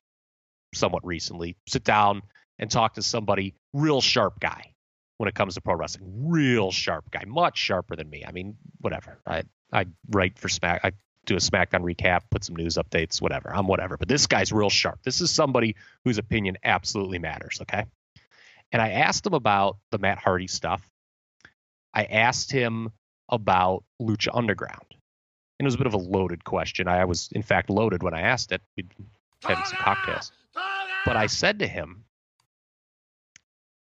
somewhat recently sit down and talk to somebody real sharp guy when it comes to pro wrestling. Real sharp guy, much sharper than me. I mean, whatever. I I write for Smack. I do a SmackDown recap, put some news updates, whatever. I'm whatever. But this guy's real sharp. This is somebody whose opinion absolutely matters. Okay. And I asked him about the Matt Hardy stuff. I asked him about Lucha Underground. And it was a bit of a loaded question. I was, in fact, loaded when I asked it. We'd having some cocktails. But I said to him,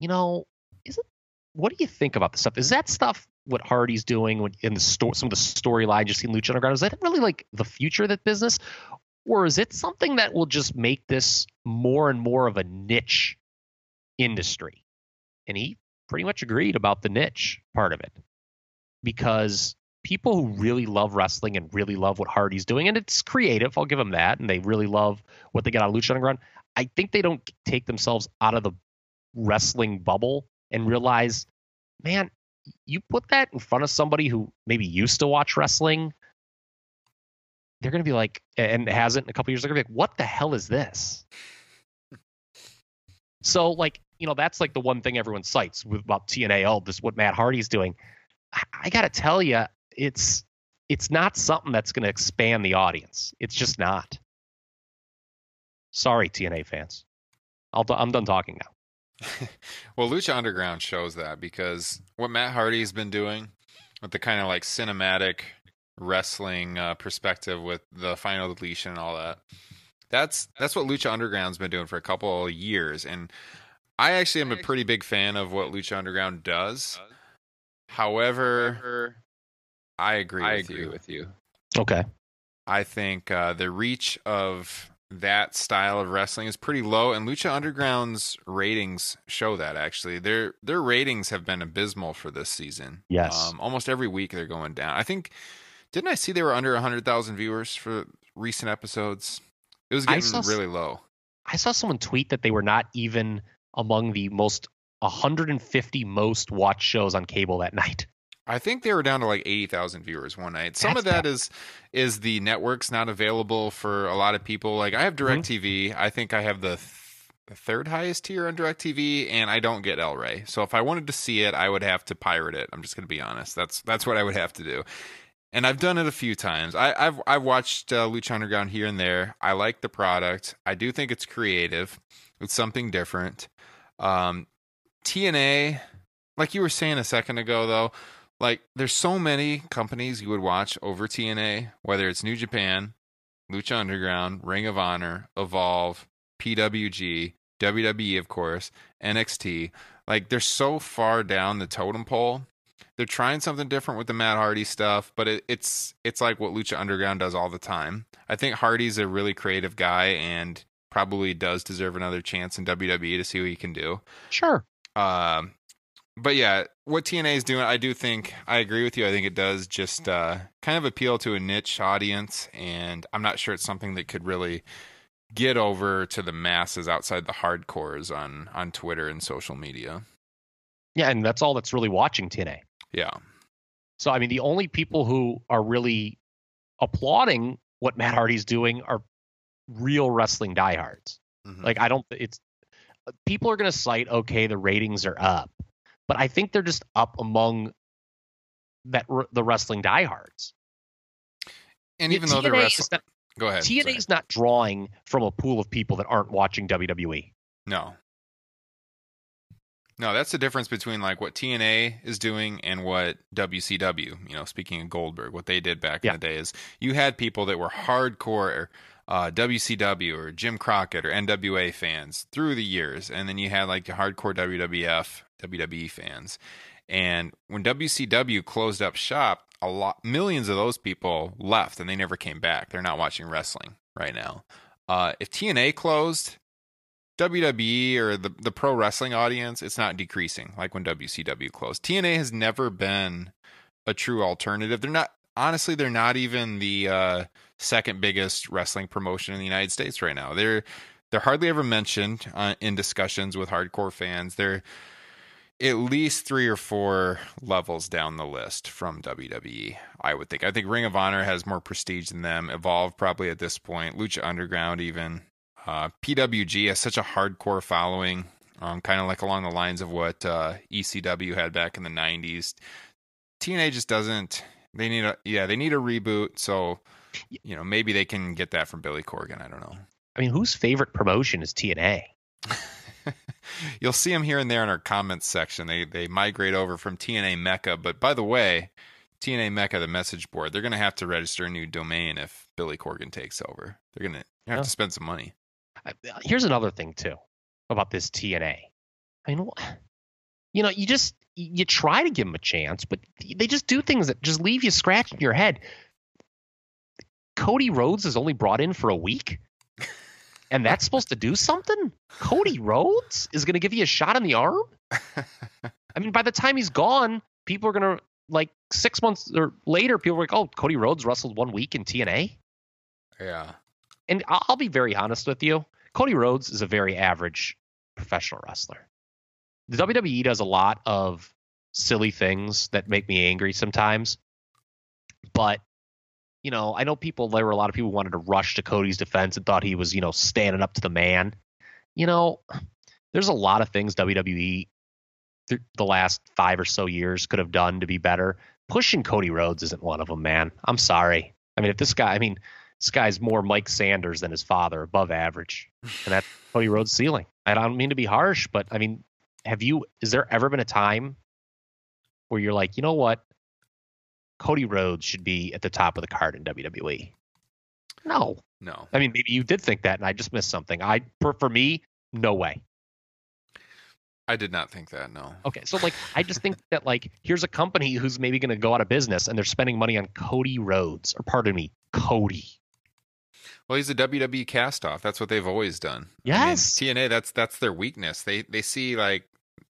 you know, is it what do you think about the stuff? Is that stuff what Hardy's doing in the store, some of the storyline just in Lucha Underground? Is that really like the future of that business, or is it something that will just make this more and more of a niche industry? And he pretty much agreed about the niche part of it, because people who really love wrestling and really love what Hardy's doing, and it's creative, I'll give them that, and they really love what they get out of Lucha Underground. I think they don't take themselves out of the wrestling bubble and realize, man, you put that in front of somebody who maybe used to watch wrestling, they're going to be like, and hasn't in a couple years, they're going to be like, what the hell is this? so, like, you know, that's like the one thing everyone cites with about TNA. Oh, this is what Matt Hardy's doing. I, I got to tell you, it's it's not something that's going to expand the audience. It's just not. Sorry, TNA fans. I'll, I'm done talking now. well, Lucha Underground shows that because what Matt Hardy's been doing with the kind of like cinematic wrestling uh, perspective with the final deletion and all that. That's that's what Lucha Underground's been doing for a couple of years, and I actually am a pretty big fan of what Lucha Underground does. However, I agree. I with agree you. with you. Okay. I think uh, the reach of that style of wrestling is pretty low, and Lucha Underground's ratings show that. Actually, their their ratings have been abysmal for this season. Yes. um, almost every week they're going down. I think didn't I see they were under hundred thousand viewers for recent episodes? It was getting saw really low. I saw someone tweet that they were not even among the most 150 most watched shows on cable that night. I think they were down to like eighty thousand viewers one night. Some That's of that bad. is is the network's not available for a lot of people. Like I have Mm-hmm. DirecTV. I think I have the, th- the third highest tier on DirecTV, and I don't get El Rey. So if I wanted to see it, I would have to pirate it. I'm just gonna be honest. That's that's what I would have to do. And I've done it a few times. I, I've I've watched uh, Lucha Underground here and there. I like the product. I do think it's creative. It's something different. Um, TNA, like you were saying a second ago, though, like there's so many companies you would watch over TNA, whether it's New Japan, Lucha Underground, Ring of Honor, Evolve, PWG, WWE, of course, NXT. Like they're so far down the totem pole. They're trying something different with the Matt Hardy stuff, but it, it's it's like what Lucha Underground does all the time. I think Hardy's a really creative guy and probably does deserve another chance in WWE to see what he can do. Sure. Um, but yeah, what TNA is doing, I do think I agree with you. I think it does just uh, kind of appeal to a niche audience, and I'm not sure it's something that could really get over to the masses outside the hardcores on on Twitter and social media. Yeah, and that's all that's really watching TNA. Yeah, So I mean, the only people who are really applauding what Matt Hardy's doing are real wrestling diehards. Mhm. Like I don't. It's people are going to cite okay, the ratings are up, but I think they're just up among that r- the wrestling diehards. and Yeah, even though the TNA rest, is not, go ahead. TNA is not drawing from a pool of people that aren't watching. WWE. No. No, that's the difference between like what TNA is doing and what WCW, you know, speaking of Goldberg, what they did back Yeah. in the day is you had people that were hardcore uh, WCW or Jim Crockett or NWA fans through the years, and then you had like the hardcore WWF, WWE fans. And when WCW closed up shop, a lot millions of those people left and they never came back. They're not watching wrestling right now. Uh, if TNA closed, WWE or the the pro wrestling audience, it's not decreasing like when WCW closed. TNA has never been a true alternative. They're not honestly, they're not even the uh, second biggest wrestling promotion in the United States right now. They're they're hardly ever mentioned uh, in discussions with hardcore fans. They're at least three or four levels down the list from WWE. I would think. I think Ring of Honor has more prestige than them. Evolve probably at this point. Lucha Underground even. Uh, PWG has such a hardcore following, um, kind of like along the lines of what uh, ECW had back in the '90s. TNA just doesn't. They need a yeah. They need a reboot. So you know maybe they can get that from Billy Corgan. I don't know. I mean, whose favorite promotion is TNA? You'll see them here and there in our comments section. They they migrate over from TNA Mecca. But by the way, TNA Mecca, the message board, they're going to have to register a new domain if Billy Corgan takes over. They're going to have Oh. to spend some money. Here's another thing too about this TNA. I mean, you know, you just you try to give them a chance, but they just do things that just leave you scratching your head. Cody Rhodes is only brought in for a week, and that's supposed to do something. Cody Rhodes is going to give you a shot in the arm. I mean, by the time he's gone, people are going to like six months or later. People are like, "Oh, Cody Rhodes wrestled one week in TNA." Yeah. and I'll I'll be very honest with you. Cody Rhodes is a very average professional wrestler. The WWE does a lot of silly things that make me angry sometimes. But you know, I know people. There were a lot of people who wanted to rush to Cody's defense and thought he was, you know, standing up to the man. You know, there's a lot of things WWE th- the last five or so years could have done to be better. Pushing Cody Rhodes isn't one of them, man. I'm sorry. I mean, if this guy, I mean, this guy's more Mike Sanders than his father, above average, and that's Cody Rhodes' ceiling. I don't mean to be harsh, but I mean, have you? Is there ever been a time where you're like, you know what? Cody Rhodes should be at the top of the card in WWE. No. No. I mean, maybe you did think that and I just missed something. I for, for me, no way. I did not think that. No. Okay. So like I just think that like here's a company who's maybe going to go out of business and they're spending money on Cody Rhodes or pardon me, Cody. Well, he's a WWE castoff. That's what they've always done. Yes. I mean, TNA. That's that's their weakness. They they see like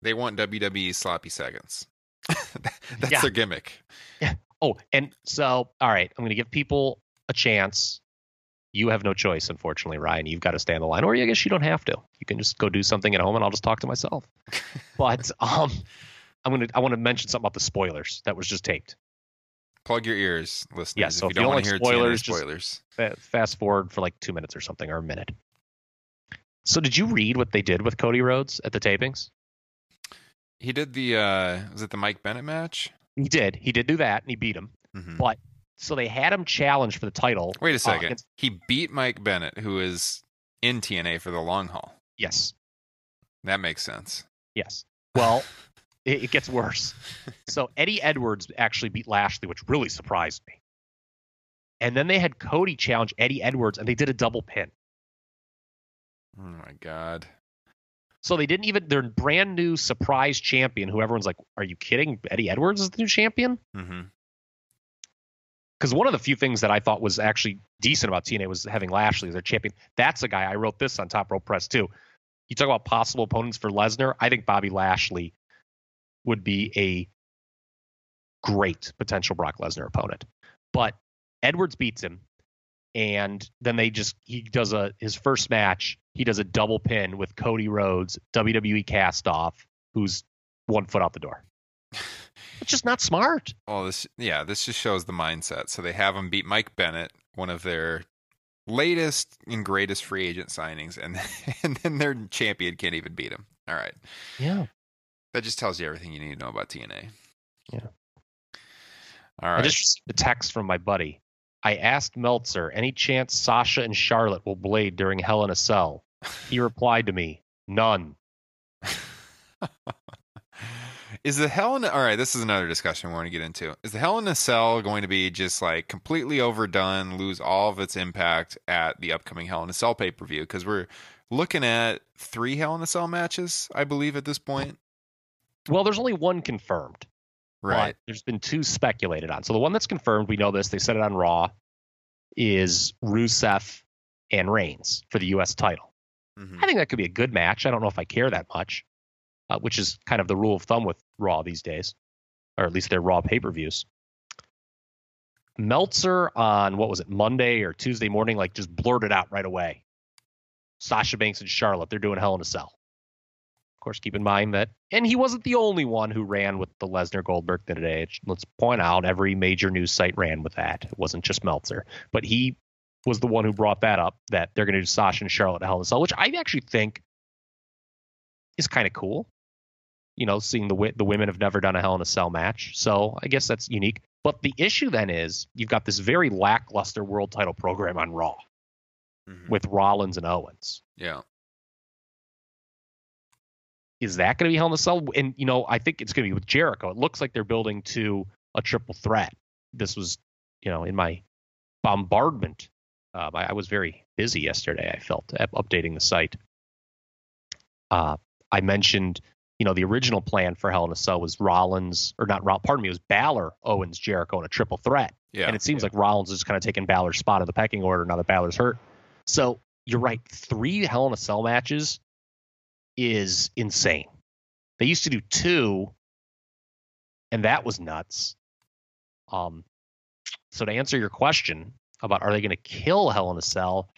they want WWE sloppy seconds. that's Yeah. their gimmick. Oh, and so all right, I'm going to give people a chance. You have no choice, unfortunately, Ryan. You've got to stay on the line, or I guess you don't have to. You can just go do something at home, and I'll just talk to myself. but um, I'm gonna I want to mention something about the spoilers that was just taped. Plug your ears, listeners. Yeah, if so you if don't you want don't to hear like TNA spoilers, just- spoilers. Fast forward for like two minutes or something, or a minute. So, did you read what they did with Cody Rhodes at the tapings? He did the uh was it the Mike Bennett match? He did. He did do that, and he beat him. Mhm. But so they had him challenge for the title. Wait a uh, second. against- he beat Mike Bennett, who is in TNA for the long haul. yes, That makes sense. yes. Well, it, it gets worse. So Eddie Edwards actually beat Lashley, which really surprised me. And then they had Cody challenge Eddie Edwards, and they did a double pin. Oh my god. So they didn't even their brand new surprise champion, who everyone's like, "Are you kidding? Eddie Edwards is the new champion?" Mm-hmm. because one of the few things that I thought was actually decent about TNA was having Lashley as their champion. That's a guy I wrote this on Top Rope Press too. You talk about possible opponents for Lesnar. I think Bobby Lashley would be a great potential Brock Lesnar opponent. But Edwards beats him, and then they just he does a his first match. He does a double pin with Cody Rhodes, WWE cast off, who's one foot out the door. It's just not smart. Well, this yeah, this just shows the mindset. So they have him beat Mike Bennett, one of their latest and greatest free agent signings, and and then their champion can't even beat him. All right, Yeah. that just tells you everything you need to know about TNA. Yeah. All right. I just received a text from my buddy. I asked Meltzer, any chance Sasha and Charlotte will blade during Hell in a Cell? He replied to me, none. Is the Hell in a, all right? This is another discussion we want to get into. Is the Hell in a Cell going to be just like completely overdone, lose all of its impact at the upcoming Hell in a Cell pay per view? Because we're looking at three Hell in a Cell matches, I believe, at this point. Well, there's only one confirmed. Right. There's been two speculated on. So the one that's confirmed, we know this, they said it on Raw, is Rusev and Reigns for the U.S. title. Mhm. I think that could be a good match. I don't know if I care that much, uh, which is kind of the rule of thumb with Raw these days, or at least their Raw pay per views. Meltzer on what was it Monday or Tuesday morning, like just blurted out right away. Sasha Banks and Charlotte, they're doing Hell in a Cell. Of course, keep in mind that, and he wasn't the only one who ran with the Lesnar Goldberg thing today. Let's point out every major news site ran with that. It wasn't just Meltzer, but he was the one who brought that up that they're going to do Sasha and Charlotte at Hell in a Cell, which I actually think is kind of cool. You know, seeing the the women have never done a Hell in a Cell match, so I guess that's unique. But the issue then is you've got this very lackluster world title program on Raw Mhm. with Rollins and Owens. Yeah. Is that going to be Hell in a Cell? And you know, I think it's going to be with Jericho. It looks like they're building to a triple threat. This was, you know, in my bombardment. Um, I, I was very busy yesterday. I felt updating the site. Uh, I mentioned, you know, the original plan for Hell in a Cell was Rollins, or not Rollins. Pardon me, it was Balor, Owens, Jericho, in a triple threat. Yeah. And it seems like Rollins is kind of taking Balor's spot in the pecking order now that Balor's hurt. So you're right. Three Hell in a Cell matches is insane. They used to do two, and that was nuts. Um, so to answer your question about are they going to kill Hell in a Cell,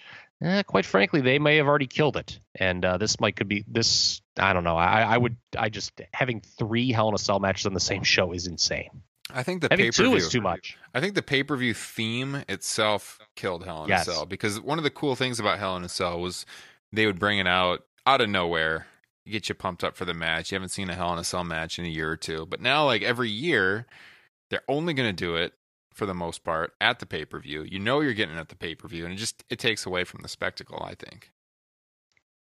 eh, quite frankly, they may have already killed it, and uh, this might could be this. I don't know. I, I would. I just having three Hell in a Cell matches on the same show is insane. I think the pay per view is too much. I think the pay per view theme itself killed Hell in Yes. a Cell because one of the cool things about Hell in a Cell was they would bring it out out of nowhere, get you pumped up for the match. You haven't seen a Hell in a Cell match in a year or two, but now like every year, they're only going to do it for the most part at the pay per view. You know you're getting it at the pay per view, and it just it takes away from the spectacle. I think.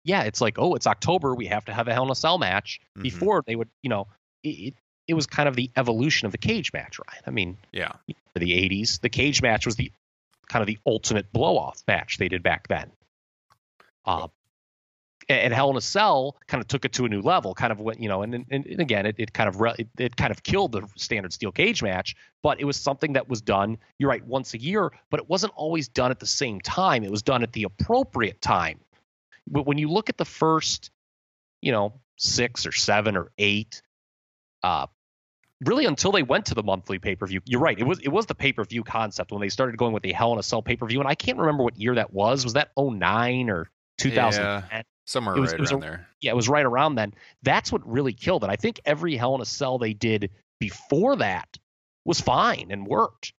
yeah, it's like, oh, it's October. We have to have a Hell in a Cell match. Mhm. Before they would, you know, it, it, it was kind of the evolution of the cage match, right? I mean, Yeah. for the 80s, the cage match was the kind of the ultimate blow off match they did back then. Uh, and Hell in a Cell kind of took it to a new level, kind of went, you know, and, and, and again, it, it kind of re- it, it kind of killed the standard steel cage match, but it was something that was done, you're right, once a year, but it wasn't always done at the same time. It was done at the appropriate time. But when you look at the first, you know, six or seven or eight, uh, really until they went to the monthly pay per view. You're right. It was it was the pay per view concept when they started going with the Hell in a Cell pay per view, and I can't remember what year that was. Was that 09 or 2010? Somewhere It was- right it was around a- there. Yeah, it was right around then. That's what really killed it. I think every Hell in a Cell they did before that was fine and worked,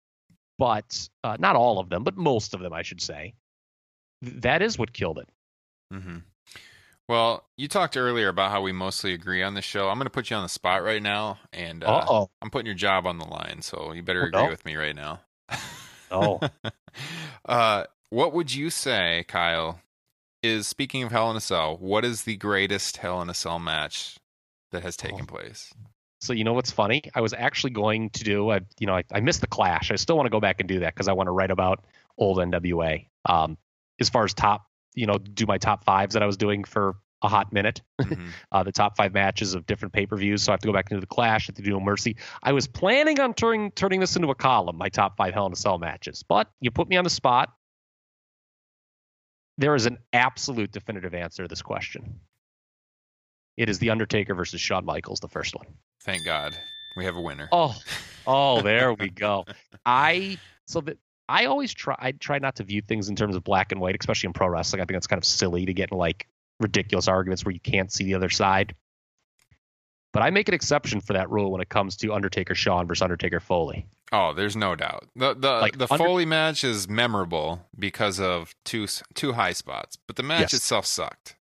but uh, not all of them, but most of them, I should say. That is what killed it. Mm-hmm. Well, you talked earlier about how we mostly agree on the show. I'm going to put you on the spot right now, and uh. I'm putting your job on the line, so you better Oh, agree no. with me right now. Oh. uh, what would you say, Kyle? Is speaking of Hell in a Cell, what is the greatest Hell in a Cell match that has taken Oh. place? So you know what's funny? I was actually going to do, I, you know, I, I missed the Clash. I still want to go back and do that because I want to write about old NWA. Um, as far as top, you know, do my top fives that I was doing for a hot minute, Mhm. uh, the top five matches of different pay per views. So I have to go back into the Clash, I have to do No Mercy. I was planning on turning turning this into a column, my top five Hell in a Cell matches, but you put me on the spot. There is an absolute definitive answer to this question. It is The Undertaker versus Shawn Michaels, the first one. Thank God we have a winner. Oh, oh, there we go. I so that I always try. I try not to view things in terms of black and white, especially in pro wrestling. I think that's kind of silly to get in like ridiculous arguments where you can't see the other side. But I make an exception for that rule when it comes to Undertaker Shawn versus Undertaker Foley. Oh, there's no doubt. The the Like, the under- Foley match is memorable because of two two high spots, but the match Yes. itself sucked.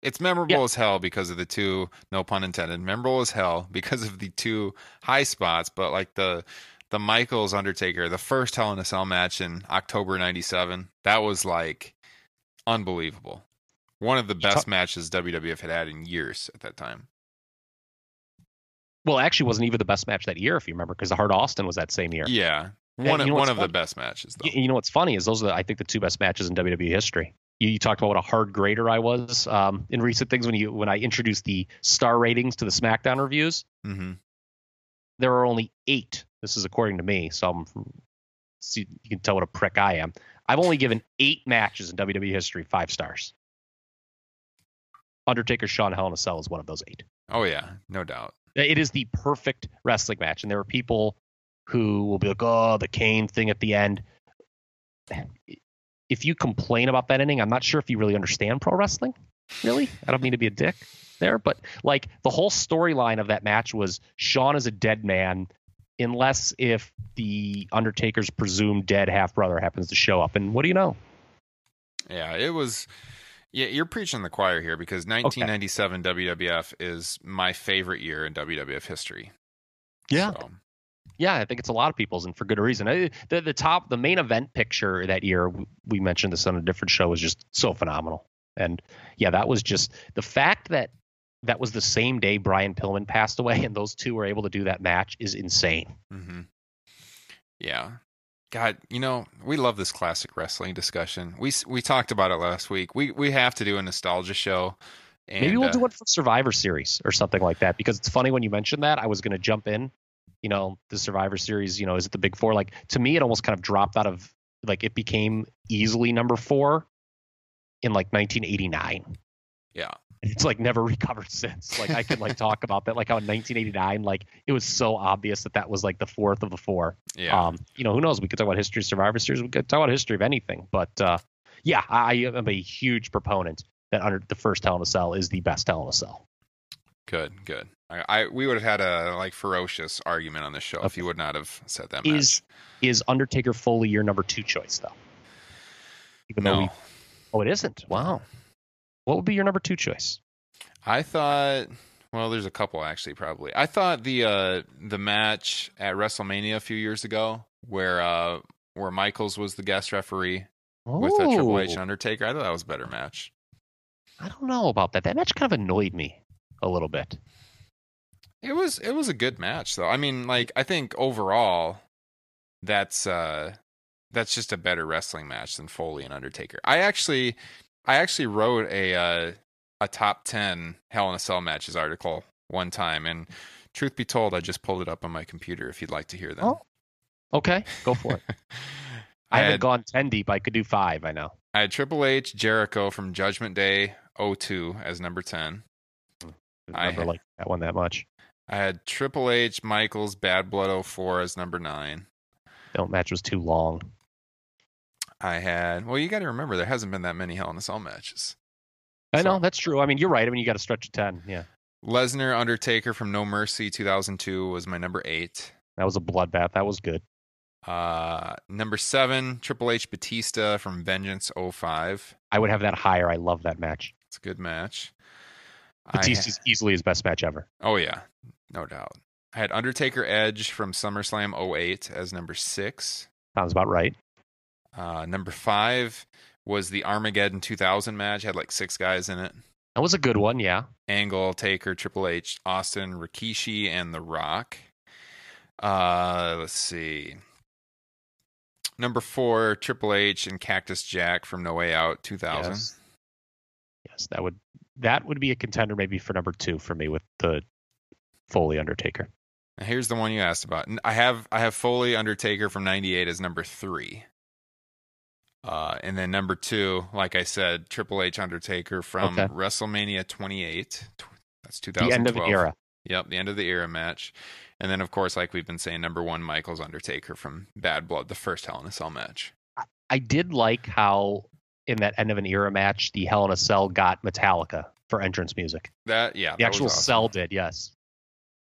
It's memorable Yeah. as hell because of the two, no pun intended, memorable as hell because of the two high spots, but like the the Michaels Undertaker, the first Hell in a Cell match in October 97, that was like unbelievable. One of the ta- best matches WWF had had in years at that time. Well, actually wasn't even the best match that year, if you remember, because the Hart Austin was that same year. Yeah. One you of, know one of the best matches though. You know what's funny is those are, the, I think, the two best matches in WWE history. You, you talked about what a hard grader I was um, in recent things when you when I introduced the star ratings to the SmackDown reviews. Mhm. There are only eight. This is according to me, so I'm, so you can tell what a prick I am. I've only given eight matches in WWE history five stars. Undertaker, Shawn Hell in a Cell is one of those eight. Oh yeah, no doubt. It is the perfect wrestling match, and there are people who will be like, "Oh, the Kane thing at the end." If you complain about that ending, I'm not sure if you really understand pro wrestling. Really, I don't mean to be a dick there, but like the whole storyline of that match was Shawn is a dead man, unless if the Undertaker's presumed dead half brother happens to show up, and what do you know? Yeah, it was. Yeah, you're preaching the choir here because 1997 WWF is my favorite year in WWF history. Yeah. So, Yeah, I think it's a lot of people's, and for good reason. I- The the top, the main event picture that year, we mentioned this on a different show, was just so phenomenal. And yeah, that was just the fact that that was the same day Brian Pillman passed away, and those two were able to do that match is insane. hmm Yeah. God, you know, we love this classic wrestling discussion. We we talked about it last week. We we have to do a nostalgia show. And, Maybe we'll uh, do one for Survivor Series or something like that, because it's funny when you mentioned that. I was going to jump in. You know, the Survivor Series. You know, is it the Big Four? Like to me, it almost kind of dropped out of like it became easily number four in like 1989. Yeah. It's like never recovered since. Like I could like talk about that, like how in 1989, like it was so obvious that that was like the fourth of the four. Yeah. Um, you know, who knows? We could talk about history of Survivor Series. We could talk about history of anything. But uh, yeah, I am a huge proponent that under the first Hell in a Cell is the best Hell in a Cell. Good, good. I, I we would have had a like ferocious argument on this show if you would not have said that. Is match. Is is Undertaker Foley your number two choice though? Even though no, we, oh, it isn't. Wow. What would be your number two choice? I thought. Well, there's a couple actually. Probably. I thought the uh the match at WrestleMania a few years ago where uh where Michaels was the guest referee with uh, Triple H Oh, Undertaker. I thought that was a better match. I don't know about that. That match kind of annoyed me a little bit. It was it was a good match though. I mean, like I think overall that's uh that's just a better wrestling match than Foley and Undertaker. I actually I actually wrote a uh a top 10 Hell in a Cell matches article one time and truth be told I just pulled it up on my computer if you'd like to hear them. Oh. Okay, go for it. I I haven't had, gone ten deep. I could do five. I know. I had Triple H Jericho from Judgment Day 02 as number 10. I never liked that one that much. I had Triple H Michaels Bad Blood 04 as number 9. That match was too long. I had well, you got to remember there hasn't been that many Hell in a Cell matches. I know that's true. I mean, you're right. I mean, you got to stretch to ten. Yeah, Lesnar Undertaker from No Mercy 2002 was my number eight. that was a bloodbath. That was good. Uh, number seven Triple H Batista from Vengeance 05. I would have that higher. I love that match. It's a good match. I Batista's easily his best match ever. oh yeah, no doubt. I had Undertaker Edge from SummerSlam 08 as number six. Sounds about right. Uh, number five was the Armageddon 2000 match. Had like six guys in it. That was a good one. Yeah. Angle, Taker, Triple H, Austin, Rikishi, and The Rock. Uh, let's see. Number four, Triple H and Cactus Jack from No Way Out 2000. Yes. Yes, that would that would be a contender maybe for number two for me with the Foley Undertaker. Now, here's the one you asked about. I have I have Foley Undertaker from '98 as number three. Uh, and then number two, like I said, Triple H Undertaker from Okay. WrestleMania 28. Tw- That's The 2012. end of an era. Yep, the end of the era match. And then, of course, like we've been saying, number one, Michaels Undertaker from Badd Blood, the first Hell in a Cell match. I did like how in that end of an era match, the Hell in a Cell got Metallica for entrance music. That, yeah, The that actual awesome. Cell did, yes.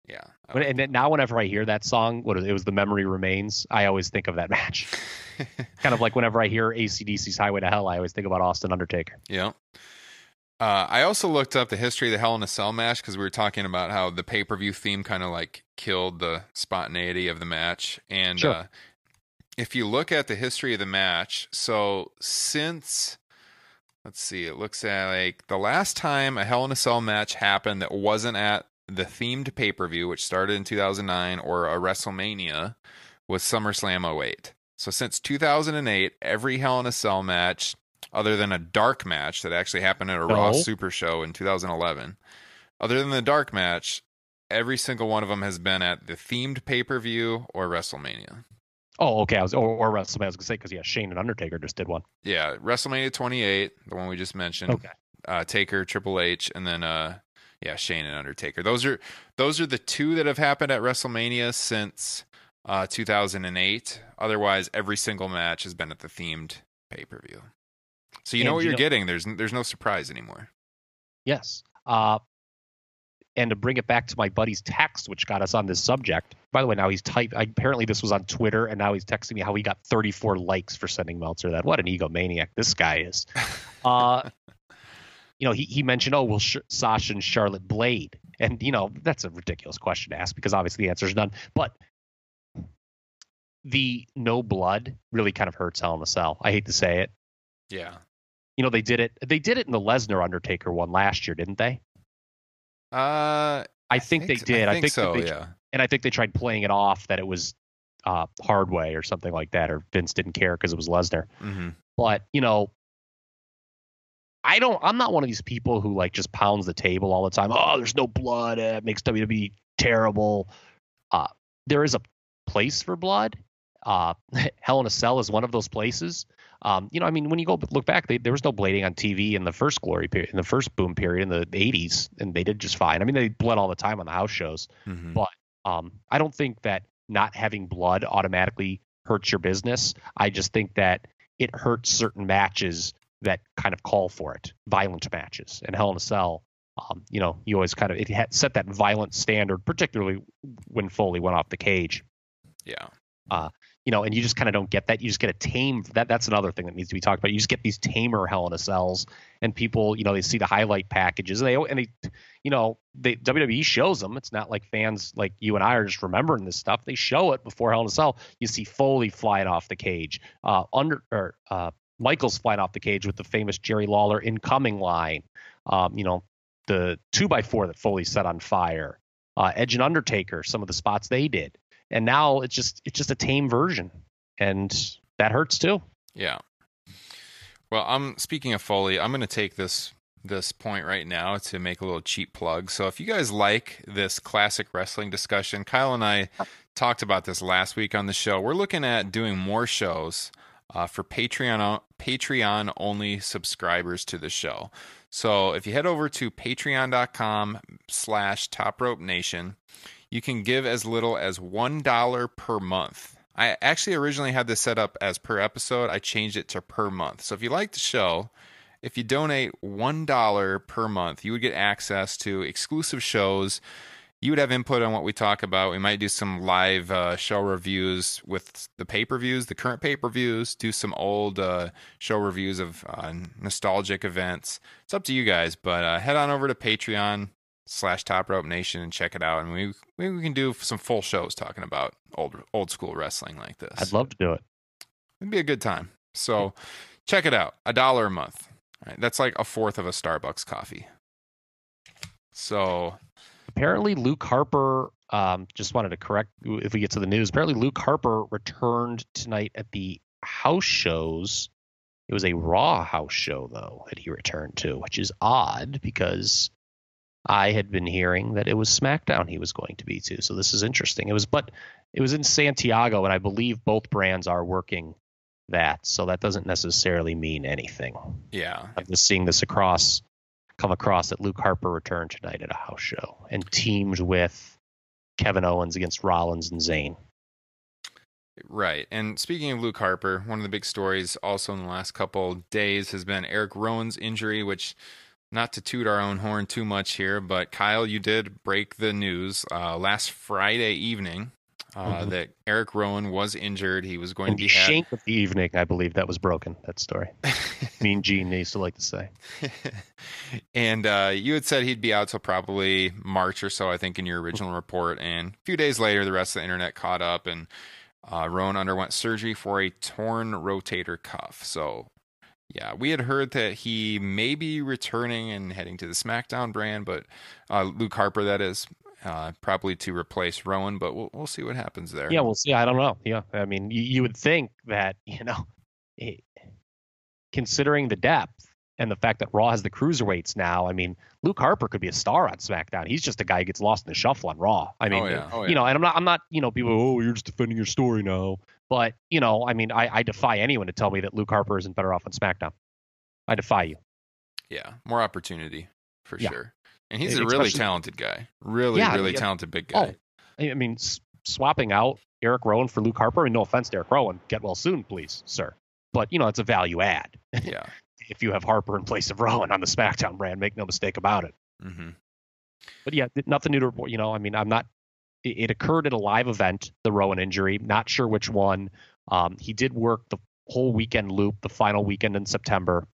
Yeah. When, and then now, whenever I hear that song, what it was, the memory remains. I always think of that match. kind of like whenever I hear ACDC's Highway to Hell, I always think about Austin Undertaker. yeah. Uh, I also looked up the history of the Hell in a Cell match because we were talking about how the pay per view theme kind of like killed the spontaneity of the match. And Sure. uh, if you look at the history of the match, so since let's see, it looks at like the last time a Hell in a Cell match happened that wasn't at the themed pay per view, which started in 2009, or a WrestleMania, was SummerSlam 08. So since 2008, every Hell in a Cell match, other than a dark match that actually happened at a Raw No. Super Show in 2011, other than the dark match, every single one of them has been at the themed pay per view or WrestleMania. Oh, okay. I was or, or WrestleMania. I was gonna say because yeah, Shane and Undertaker just did one. Yeah, WrestleMania 28, the one we just mentioned. Okay. uh, Taker, Triple H, and then uh, yeah, Shane and Undertaker. Those are those are the two that have happened at WrestleMania since uh, 2008. Otherwise, every single match has been at the themed pay per view. So you know what you you're know- getting. There's there's no surprise anymore. Yes. Uh, and to bring it back to my buddy's text, which got us on this subject. By the way, now he's typed. Apparently, this was on Twitter, and now he's texting me how he got 34 likes for sending Meltzer that. What an egomaniac this guy is. Uh, you know, he he mentioned, oh, well, Sh- Sasha and Charlotte Blade, and you know that's a ridiculous question to ask because obviously the answer is none. But the no blood really kind of hurts Hell in a Cell. I hate to say it. Yeah. You know, they did it. They did it in the Lesnar Undertaker one last year, didn't they? Uh, I think, they did. I think, that so. they, yeah. and I think they tried playing it off that it was uh, hard way or something like that, or Vince didn't care because it was Lesnar. hmm But you know, I don't. I'm not one of these people who like just pounds the table all the time. Oh, there's no blood. uh, It makes WWE terrible. Uh, there is a place for blood. Uh, Hell in a Cell is one of those places. Um, you know, I mean, when you go look back, they, there was no blading on TV in the first glory period, in the first boom period in the 80s, and they did just fine. I mean, they bled all the time on the house shows. hmm But um, I don't think that not having blood automatically hurts your business. I just think that it hurts certain matches that kind of call for it, violent matches. And Hell in a Cell, um, you know, you always kind of it had set that violent standard, particularly when Foley went off the cage. Yeah. Uh, you know, and you just kind of don't get that. You just get a tame. That that's another thing that needs to be talked about. You just get these tamer Hell in a Cells, and people, you know, they see the highlight packages, and they and they, you know, they WWE shows them. It's not like fans like you and I are just remembering this stuff. They show it before Hell in a Cell. You see Foley flying off the cage, uh, under or uh, Michaels flying off the cage with the famous Jerry Lawler incoming line. Um, you know, the two by four that Foley set on fire. Uh, Edge and Undertaker, some of the spots they did and now it's just it's just a tame version and that hurts too Yeah. Well, I'm speaking of Foley. I'm going to take this this point right now to make a little cheap plug. So, if you guys like this classic wrestling discussion, Kyle and I talked about this last week on the show. We're looking at doing more shows uh, for Patreon Patreon only subscribers to the show. So, if you head over to patreon.com slash top rope nation, you can give as little as $1 per month. I actually originally had this set up as per episode. I changed it to per month. So if you like the show, if you donate $1 per month, you would get access to exclusive shows. You would have input on what we talk about. We might do some live uh, show reviews with the pay per views, the current pay per views, do some old uh, show reviews of uh, nostalgic events. It's up to you guys, but uh, head on over to Patreon slash Top Rope Nation and check it out. And we we can do some full shows talking about old old school wrestling like this. i'd love to do it It'd be a good time. So check it out. A dollar a month. All right, that's like a fourth of a Starbucks coffee. So apparently luke harper um, just wanted to correct if we get to the news apparently luke harper returned tonight at the house shows. It was a raw house show though that he returned to which is odd because i had been hearing that it was smackdown he was going to be to so this is interesting. It was but it was in santiago and i believe both brands are working that so that doesn't necessarily mean anything. Yeah, I'm just seeing this across come across that Luke Harper returned tonight at a house show and teamed with Kevin Owens against Rollins and Zayn. right. And speaking of Luke Harper, one of the big stories also in the last couple days has been Erick Rowan's injury, which not to toot our own horn too much here, but Kyle, you did break the news uh, last Friday evening uh, Mhm. that Erick Rowan was injured. He was going In to be had- shank of the evening, I believe that was broken. That story. mean Gene used to like to say. and uh, you had said he'd be out till probably March or so, I think, in your original report. And a few days later, the rest of the internet caught up, and uh, Rowan underwent surgery for a torn rotator cuff. So, yeah, we had heard that he may be returning and heading to the SmackDown brand, but uh, Luke Harper, that is, uh, probably to replace Rowan. But we'll we'll see what happens there. Yeah, we'll see. I don't know. Yeah, I mean, you, you would think that you know, it, considering the depth and the fact that Raw has the cruiserweights now. I mean, Luke Harper could be a star on SmackDown. He's just a guy who gets lost in the shuffle on Raw. I mean, Oh, yeah. Oh, you know, and I'm not, I'm not, you know, people, oh, you're just defending your story now. But you know, I mean, I, I defy anyone to tell me that Luke Harper isn't better off on SmackDown. I defy you. yeah, more opportunity for Yeah. sure. And he's a really talented guy. Really, Yeah, really yeah. talented big guy. I I mean, swapping out Erick Rowan for Luke Harper. I mean, no offense to Erick Rowan. Get well soon, please, sir. But you know, it's a value add. Yeah. if you have Harper in place of Rowan on the SmackDown brand, make no mistake about it. hmm But yeah, th- nothing new to report. You know, I mean, I'm not. It, it occurred at a live event, the Rowan injury. Not sure which one. Um, he did work the whole weekend loop, the final weekend in September.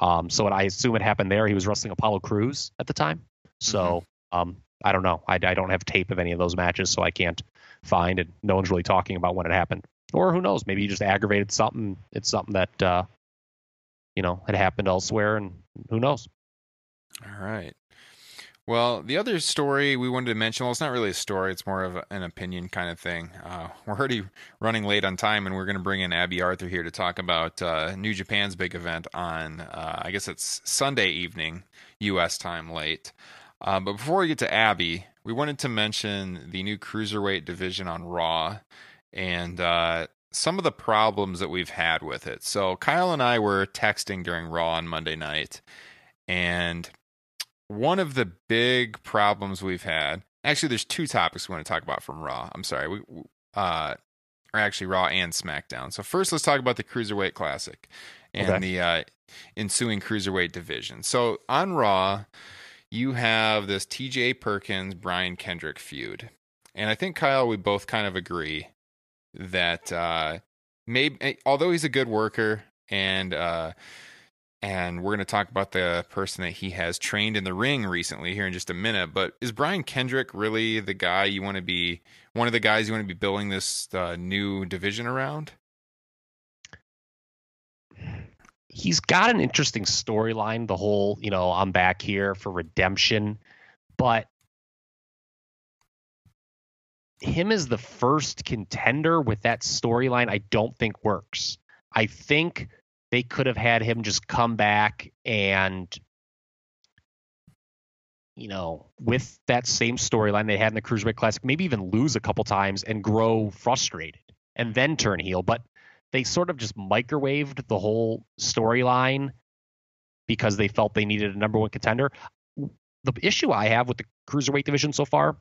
Um, so I assume it happened there. He was wrestling Apollo Crews at the time. So um, I don't know. I, I don't have tape of any of those matches, so I can't find it. No one's really talking about when it happened. Or who knows? Maybe he just aggravated something. It's something that uh, you know had happened elsewhere, and who knows? All right. Well, the other story we wanted to mention, well, it's not really a story, it's more of an opinion kind of thing. Uh, we're already running late on time, and we're going to bring in Abby Arthur here to talk about uh, New Japan's big event on, uh, I guess it's Sunday evening, U.S. time late. Uh, but before we get to Abby, we wanted to mention the new cruiserweight division on Raw and uh, some of the problems that we've had with it. So, Kyle and I were texting during Raw on Monday night, and one of the big problems we've had actually there's two topics we want to talk about from raw i'm sorry we uh or actually raw and smackdown so first let's talk about the cruiserweight classic and Okay. the uh, ensuing cruiserweight division. So on Raw, you have this T.J. Perkins Brian Kendrick feud, and I think Kyle, we both kind of agree that uh, maybe although he's a good worker and uh, and we're going to talk about the person that he has trained in the ring recently here in just a minute. But is Brian Kendrick really the guy you want to be? One of the guys you want to be building this uh, new division around? he's got an interesting storyline. The whole, you know, I'm back here for redemption, but him as the first contender with that storyline, I don't think works. I think they could have had him just come back and, you know, with that same storyline they had in the Cruiserweight Classic, maybe even lose a couple times and grow frustrated and then turn heel. But they sort of just microwaved the whole storyline because they felt they needed a number one contender. The issue I have with the cruiserweight division so far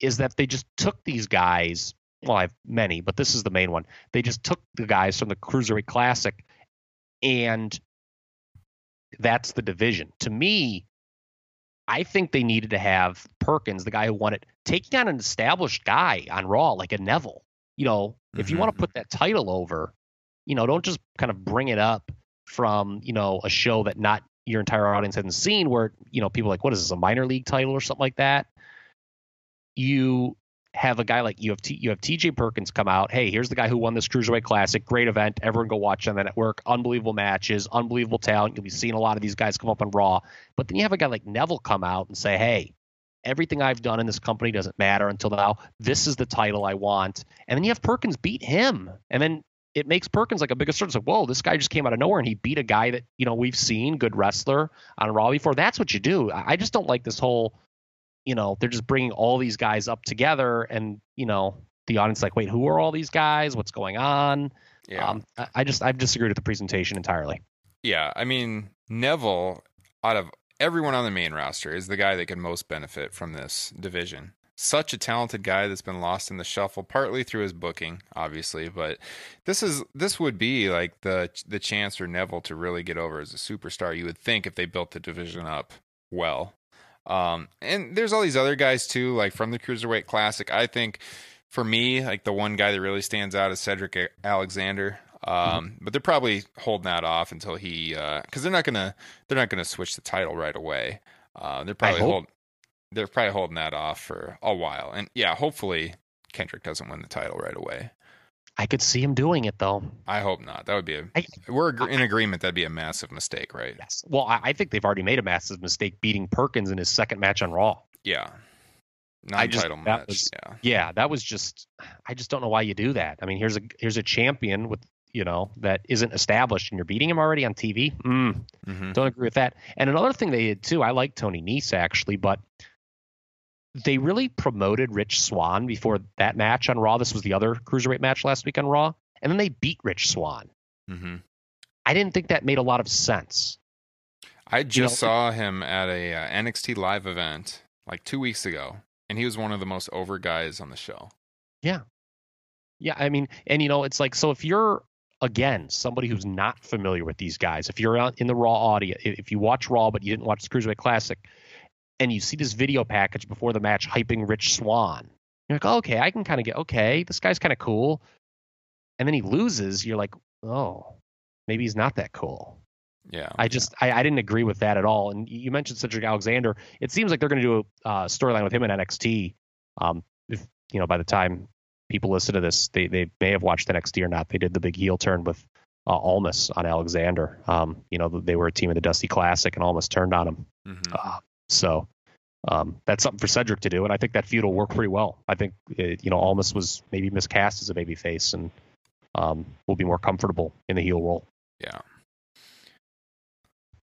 is that they just took these guys. Well, I have many, but this is the main one. They just took the guys from the cruiserweight classic, and that's the division. To me, I think they needed to have Perkins, the guy who won it, taking on an established guy on Raw like a Neville. You know, if you want to mm-hmm. put that title over, you know, don't just kind of bring it up from, you know, a show that not your entire audience hasn't seen where, you know, people are like, what is this, a minor league title or something like that? You have a guy like you have T, you have TJ Perkins come out. Hey, here's the guy who won this Cruiserweight Classic. Great event. Everyone go watch on the network. Unbelievable matches, unbelievable talent. You'll be seeing a lot of these guys come up on Raw. But then you have a guy like Neville come out and say, hey, everything I've done in this company doesn't matter until now. This is the title I want. And then you have Perkins beat him. And then it makes Perkins like a bigger sort of like, whoa, this guy just came out of nowhere and he beat a guy that, you know, we've seen, good wrestler on Raw before. That's what you do. I just don't like this whole, you know, they're just bringing all these guys up together and, you know, the audience like, wait, who are all these guys? What's going on? Yeah. Um, I, I just, I've disagreed with the presentation entirely. Yeah, I mean Neville, out of everyone on the main roster, is the guy that can most benefit from this division. Such a talented guy that's been lost in the shuffle, partly through his booking, obviously, but this is this would be like the the chance for Neville to really get over as a superstar. You would think if they built the division up well. Um, and there's all these other guys too, like from the Cruiserweight Classic. I think for me, like the one guy that really stands out is Cedric Alexander. Um, but they're probably holding that off until he, because they're not gonna they're not gonna switch the title right away. Uh, they're probably hope. hold they're probably holding that off for a while. And yeah, hopefully Kendrick doesn't win the title right away. I could see him doing it though. I hope not. That would be a I- we're in agreement. That'd be a massive mistake, right? Yes. Well, I, I think they've already made a massive mistake beating Perkins in his second match on Raw. Yeah, I just- non-title that match. was- yeah, Yeah, that was just I just don't know why you do that. I mean, here's a here's a champion with you know that isn't established and you're beating him already on TV. Mm, hmm don't agree with that. And another thing they did too, I like Tony Nese actually, but they really promoted Rich Swann before that match on Raw. This was the other cruiserweight match last week on Raw, and then they beat Rich Swann. hmm I didn't think that made a lot of sense. I just know- saw him at a uh, NXT live event like two weeks ago, and he was one of the most over guys on the show. Yeah, yeah. I mean, and you know, it's like so if you're again somebody who's not familiar with these guys, if you're in the Raw audience, if you watch Raw but you didn't watch the Cruiserweight Classic, and you see this video package before the match hyping Rich Swann, you're like, okay, I can kind of get okay, this guy's kind of cool, and then he loses, you're like, oh, maybe he's not that cool. Yeah, I just I, I didn't agree with that at all. And you mentioned Cedric Alexander. It seems like they're going to do a uh, storyline with him in NXT. Um, if you know, by the time people listen to this, they they may have watched NXT or not. They did the big heel turn with uh, Almas on Alexander. Um, you know, they were a team in the Dusty Classic, and Almas turned on him. Mhm. Uh, so um, that's something for Cedric to do, and I think that feud will work pretty well. I think it, you know Almas was maybe miscast as a babyface, and um, will be more comfortable in the heel role. Yeah.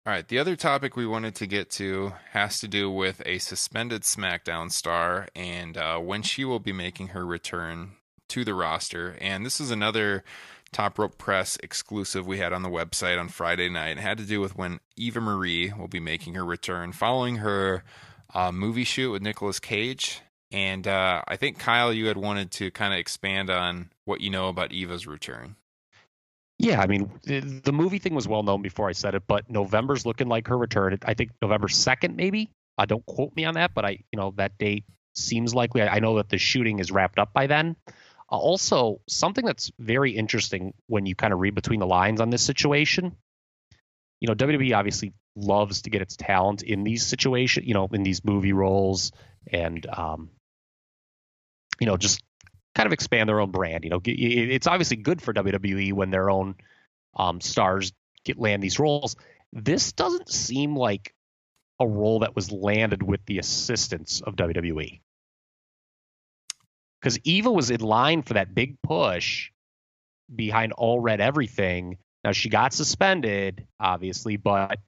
All right. The other topic we wanted to get to has to do with a suspended SmackDown star and uh, when she will be making her return to the roster. And this is another Top Rope Press exclusive we had on the website on Friday night. It had to do with when Eva Marie will be making her return following her uh, movie shoot with Nicolas Cage. And uh, I think, Kyle, you had wanted to kind of expand on what you know about Eva's return. Yeah, I mean, the, movie thing was well known before I said it, but November's looking like her return. I think November 2nd, maybe. Uh, don't quote me on that, but I, you know, that date seems likely. I, I know that the shooting is wrapped up by then. Uh, also, something that's very interesting when you kind of read between the lines on this situation. You know, WWE obviously loves to get its talent in these situations, you know, in these movie roles and, um, you know, just kind of expand their own brand. You know, it's obviously good for WWE when their own um, stars get land these roles. This doesn't seem like a role that was landed with the assistance of WWE. Because Eva was in line for that big push behind All Red Everything. Now she got suspended, obviously, but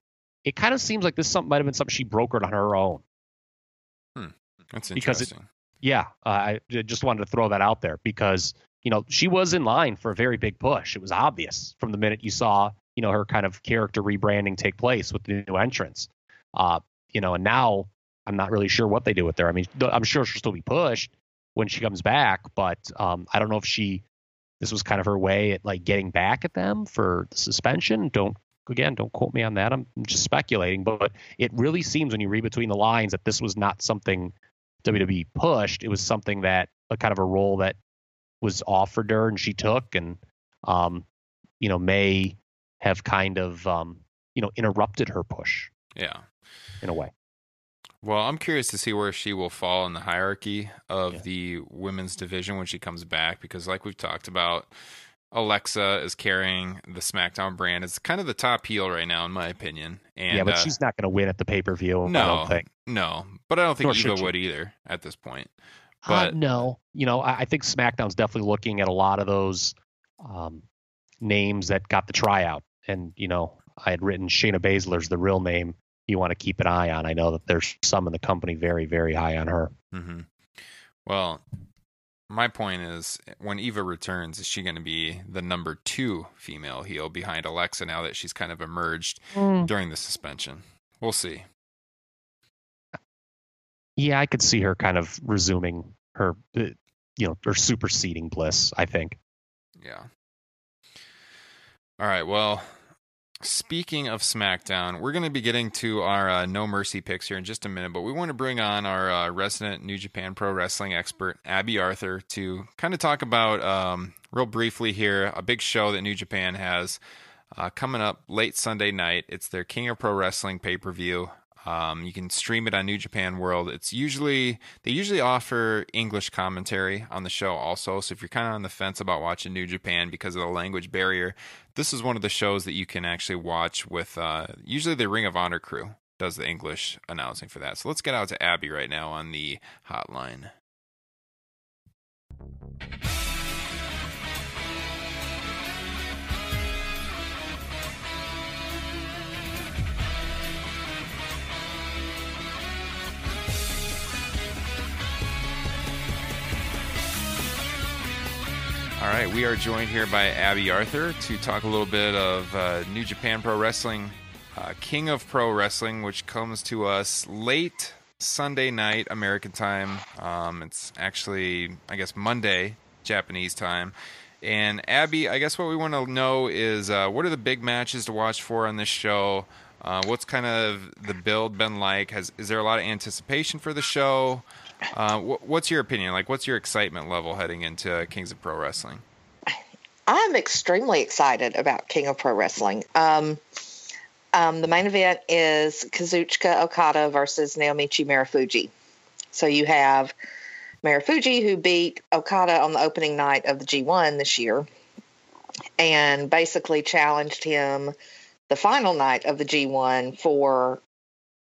it kind of seems like this something might have been something she brokered on her own. Hmm. That's interesting. Because it, yeah, uh, I just wanted to throw that out there because you know she was in line for a very big push. It was obvious from the minute you saw you know her kind of character rebranding take place with the new entrance. Uh, you know, and now I'm not really sure what they do with her. I mean, I'm sure she'll still be pushed when she comes back, but um, I don't know if she this was kind of her way at like getting back at them for the suspension. Don't again, don't quote me on that. I'm just speculating, but it really seems when you read between the lines that this was not something WWE pushed. It was something that a kind of a role that was offered her and she took, and um, you know may have kind of um, you know interrupted her push. Yeah, in a way. Well, I'm curious to see where she will fall in the hierarchy of yeah. the women's division when she comes back, because like we've talked about, Alexa is carrying the SmackDown brand. It's kind of the top heel right now, in my opinion. And, yeah, but uh, she's not going to win at the pay per view. No, I no, but I don't think Nor Eva would either at this point. Uh, but uh, no, you know, I, I, think SmackDown's definitely looking at a lot of those um, names that got the tryout, and you know, I had written Shayna Baszler's the real name. You want to keep an eye on. I know that there's some in the company very, very high on her. Mm-hmm. Well, my point is when Eva returns, is she going to be the number two female heel behind Alexa now that she's kind of emerged mm. during the suspension? We'll see. Yeah, I could see her kind of resuming her, uh, you know, her superseding Bliss, I think. Yeah. All right. Well, Speaking of SmackDown, we're going to be getting to our uh, No Mercy picks here in just a minute, but we want to bring on our uh, resident New Japan Pro Wrestling expert, Abby Arthur, to kind of talk about, um, real briefly here, a big show that New Japan has uh, coming up late Sunday night. It's their King of Pro Wrestling pay per view. Um, you can stream it on New Japan World. It's usually they usually offer English commentary on the show also. So if you're kind of on the fence about watching New Japan because of the language barrier, this is one of the shows that you can actually watch with. Uh, usually the Ring of Honor crew does the English announcing for that. So let's get out to Abby right now on the hotline. All right, we are joined here by Abby Arthur to talk a little bit of uh, New Japan Pro Wrestling, uh, King of Pro Wrestling, which comes to us late Sunday night American time. Um, it's actually, I guess, Monday Japanese time. And Abby, I guess what we want to know is uh, what are the big matches to watch for on this show? Uh, what's kind of the build been like? Has is there a lot of anticipation for the show? Uh, what's your opinion? Like, what's your excitement level heading into Kings of Pro Wrestling? I'm extremely excited about King of Pro Wrestling. Um, um, the main event is Kazuchika Okada versus Naomichi Marufuji. So you have Marufuji who beat Okada on the opening night of the G1 this year and basically challenged him the final night of the G1 for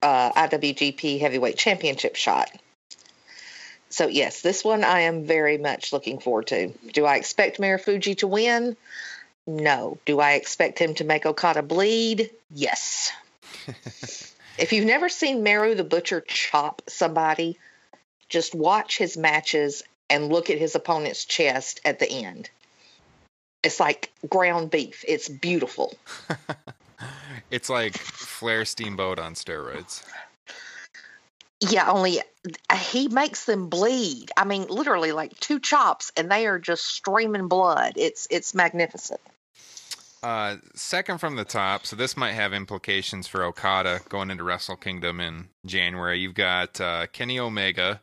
uh, IWGP Heavyweight Championship shot. So yes, this one I am very much looking forward to. Do I expect Marufuji to win? No. Do I expect him to make Okada bleed? Yes. if you've never seen Maru the Butcher chop somebody, just watch his matches and look at his opponent's chest at the end. It's like ground beef. It's beautiful. it's like Flair Steamboat on steroids. Yeah, only he makes them bleed. I mean, literally like two chops, and they are just streaming blood. It's it's magnificent. Uh, second from the top, so this might have implications for Okada going into Wrestle Kingdom in January. You've got uh, Kenny Omega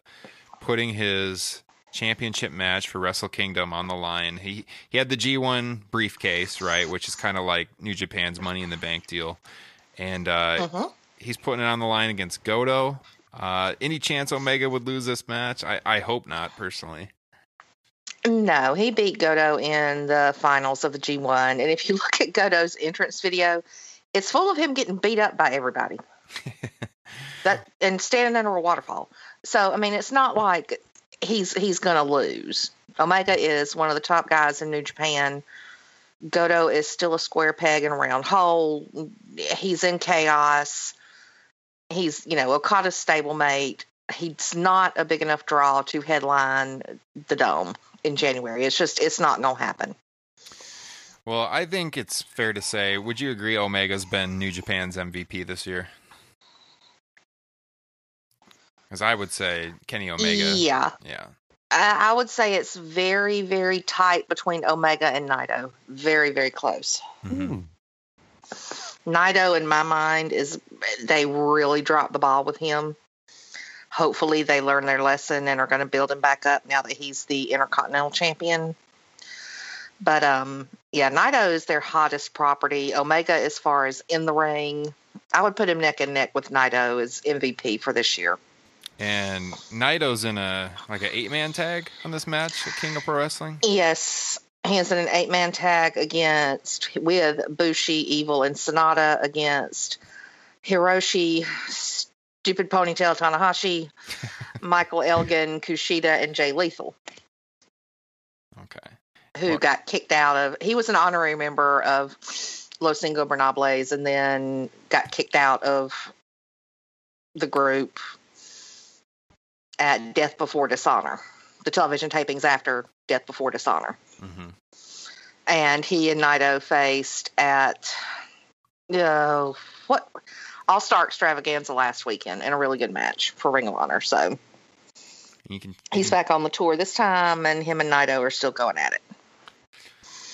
putting his championship match for Wrestle Kingdom on the line. He he had the G1 briefcase, right, which is kind of like New Japan's Money in the Bank deal, and uh, Mhm. he's putting it on the line against Goto. Uh, any chance Omega would lose this match? I, I hope not, personally. No, he beat Goto in the finals of the G1. And if you look at Goto's entrance video, it's full of him getting beat up by everybody. that and standing under a waterfall. So I mean, it's not like he's he's going to lose. Omega is one of the top guys in New Japan. Goto is still a square peg in a round hole. He's in chaos. He's, you know, Okada's stablemate. He's not a big enough draw to headline the dome in January. It's just, it's not going to happen. Well, I think it's fair to say. Would you agree Omega's been New Japan's MVP this year? Because I would say Kenny Omega. Yeah. Yeah. I, I would say it's very, very tight between Omega and Naito. Very, very close. Mhm. Naito, in my mind, is they really dropped the ball with him. Hopefully, they learn their lesson and are going to build him back up now that he's the Intercontinental Champion. But um, yeah, Naito is their hottest property. Omega, as far as in the ring, I would put him neck and neck with Naito as MVP for this year. And Naito's in a like an eight man tag on this match at King of Pro Wrestling. Yes, in an eight man tag against with Bushi, Evil, and Sanada against Hiroshi, Stupid Ponytail Tanahashi, Michael Elgin, Kushida, and Jay Lethal, Okay. who got kicked out of. He was an honorary member of Los Ingobernables and then got kicked out of the group at Death Before Dishonor, the television tapings after Death Before Dishonor. hmm and he and Naito faced at uh, what All Star Extravaganza last weekend in a really good match for Ring of Honor. So You can. he's back on the tour this time, and him and Naito are still going at it.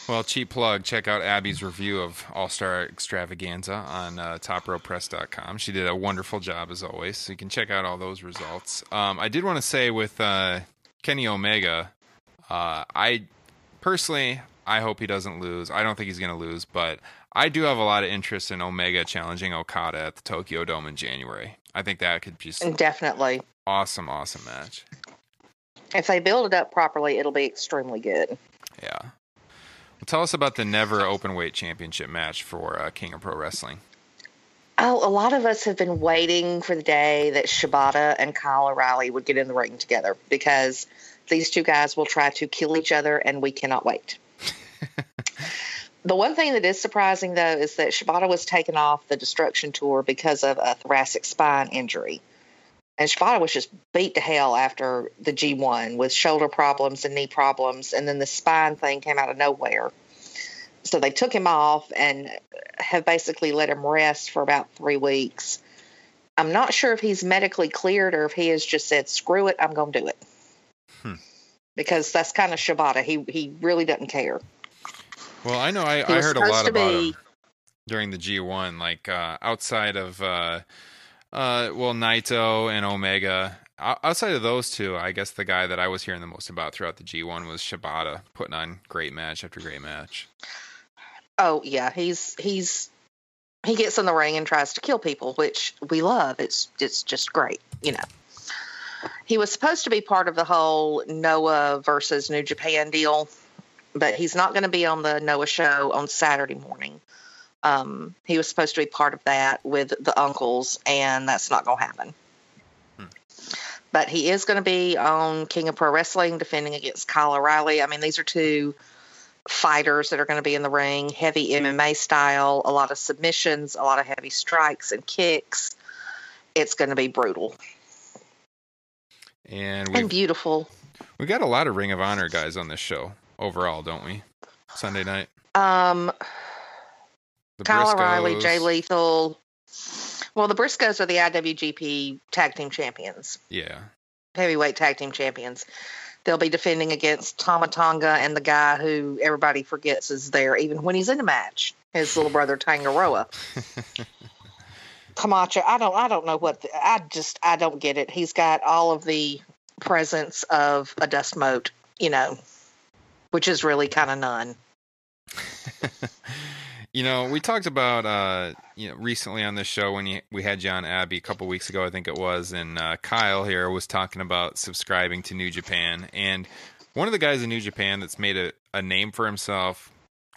Well, cheap plug. Check out Abby's review of All Star Extravaganza on uh, TopRopePress.com. She did a wonderful job as always. So you can check out all those results. Um, I did want to say with uh, Kenny Omega, uh, I personally I hope he doesn't lose. I don't think he's going to lose, but I do have a lot of interest in Omega challenging Okada at the Tokyo Dome in January. I think that could be definitely, awesome, awesome match. if they build it up properly, it'll be extremely good. Yeah. Well, tell us about the never open weight championship match for uh, King of Pro Wrestling. Oh, a lot of us have been waiting for the day that Shibata and Kyle O'Reilly would get in the ring together because these two guys will try to kill each other, and we cannot wait. The one thing that is surprising, though, is that Shibata was taken off the Destruction Tour because of a thoracic spine injury. And Shibata was just beat to hell after the G1 with shoulder problems and knee problems, and then the spine thing came out of nowhere. So they took him off and have basically let him rest for about three weeks. I'm not sure if he's medically cleared or if he has just said, "Screw it, I'm going to do it," Hmm. because that's kind of Shibata. He he really doesn't care. Well, I know I, I heard a lot about be- him during the G1, like uh, outside of, uh, uh, well, Naito and Omega. O- Outside of those two, I guess the guy that I was hearing the most about throughout the G1 was Shibata, putting on great match after great match. Oh yeah, he's he's he gets in the ring and tries to kill people, which we love. It's it's just great, you know. He was supposed to be part of the whole Noah versus New Japan deal, but he's not going to be on the Noah show on Saturday morning. Um, he was supposed to be part of that with the uncles, and that's not going to happen. But he is going to be on King of Pro Wrestling defending against Kyle O'Reilly. I mean, these are two fighters that are going to be in the ring, heavy MMA style, a lot of submissions, a lot of heavy strikes and kicks. It's going to be brutal And and beautiful. we got a lot of Ring of Honor guys on this show overall, don't we? Sunday night. Um, The Kyle O'Reilly. Jay Lethal. Well, the Briscoes are the IWGP Tag Team Champions. Yeah. heavyweight tag team champions. They'll be defending against Tama Tonga and the guy who everybody forgets is there, even when he's in a match. His little brother Tanga Loa. Camacho, I don't, I don't know what. The, I just, I don't get it. He's got all of the presence of a dust mote, you know, which is really kind of none. you know, we talked about uh, you know recently on this show when you, we had John Abbey a couple weeks ago, I think it was, and uh, Kyle here was talking about subscribing to New Japan, and one of the guys in New Japan that's made a, a name for himself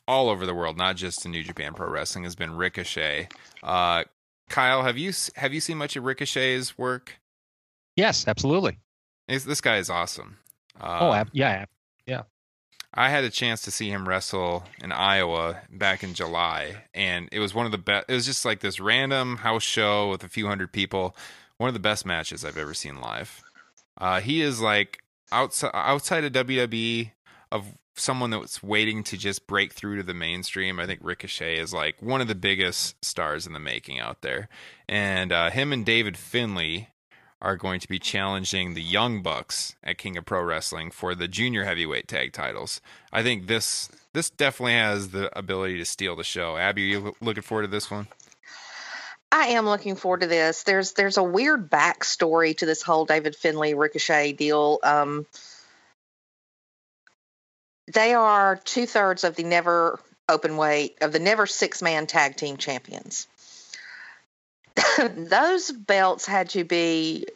all over the world, not just in New Japan Pro Wrestling, has been Ricochet. Uh, Kyle, have you have you seen much of Ricochet's work? Yes, absolutely. It's, this guy is awesome. Uh, oh, ab- yeah, yeah. I had a chance to see him wrestle in Iowa back in July, and it was one of the best. It was just like this random house show with a few hundred people. One of the best matches I've ever seen live. Uh, he is like outside outside of WWE of someone that's waiting to just break through to the mainstream. I think Ricochet is like one of the biggest stars in the making out there, and uh, him and David Finlay are going to be challenging the Young Bucks at King of Pro Wrestling for the junior heavyweight tag titles. I think this this definitely has the ability to steal the show. Abby, are you looking forward to this one? I am looking forward to this. There's there's a weird backstory to this whole David Finlay Ricochet deal. Um, they are two thirds of the never open weight of the never six man tag team champions. those belts had to be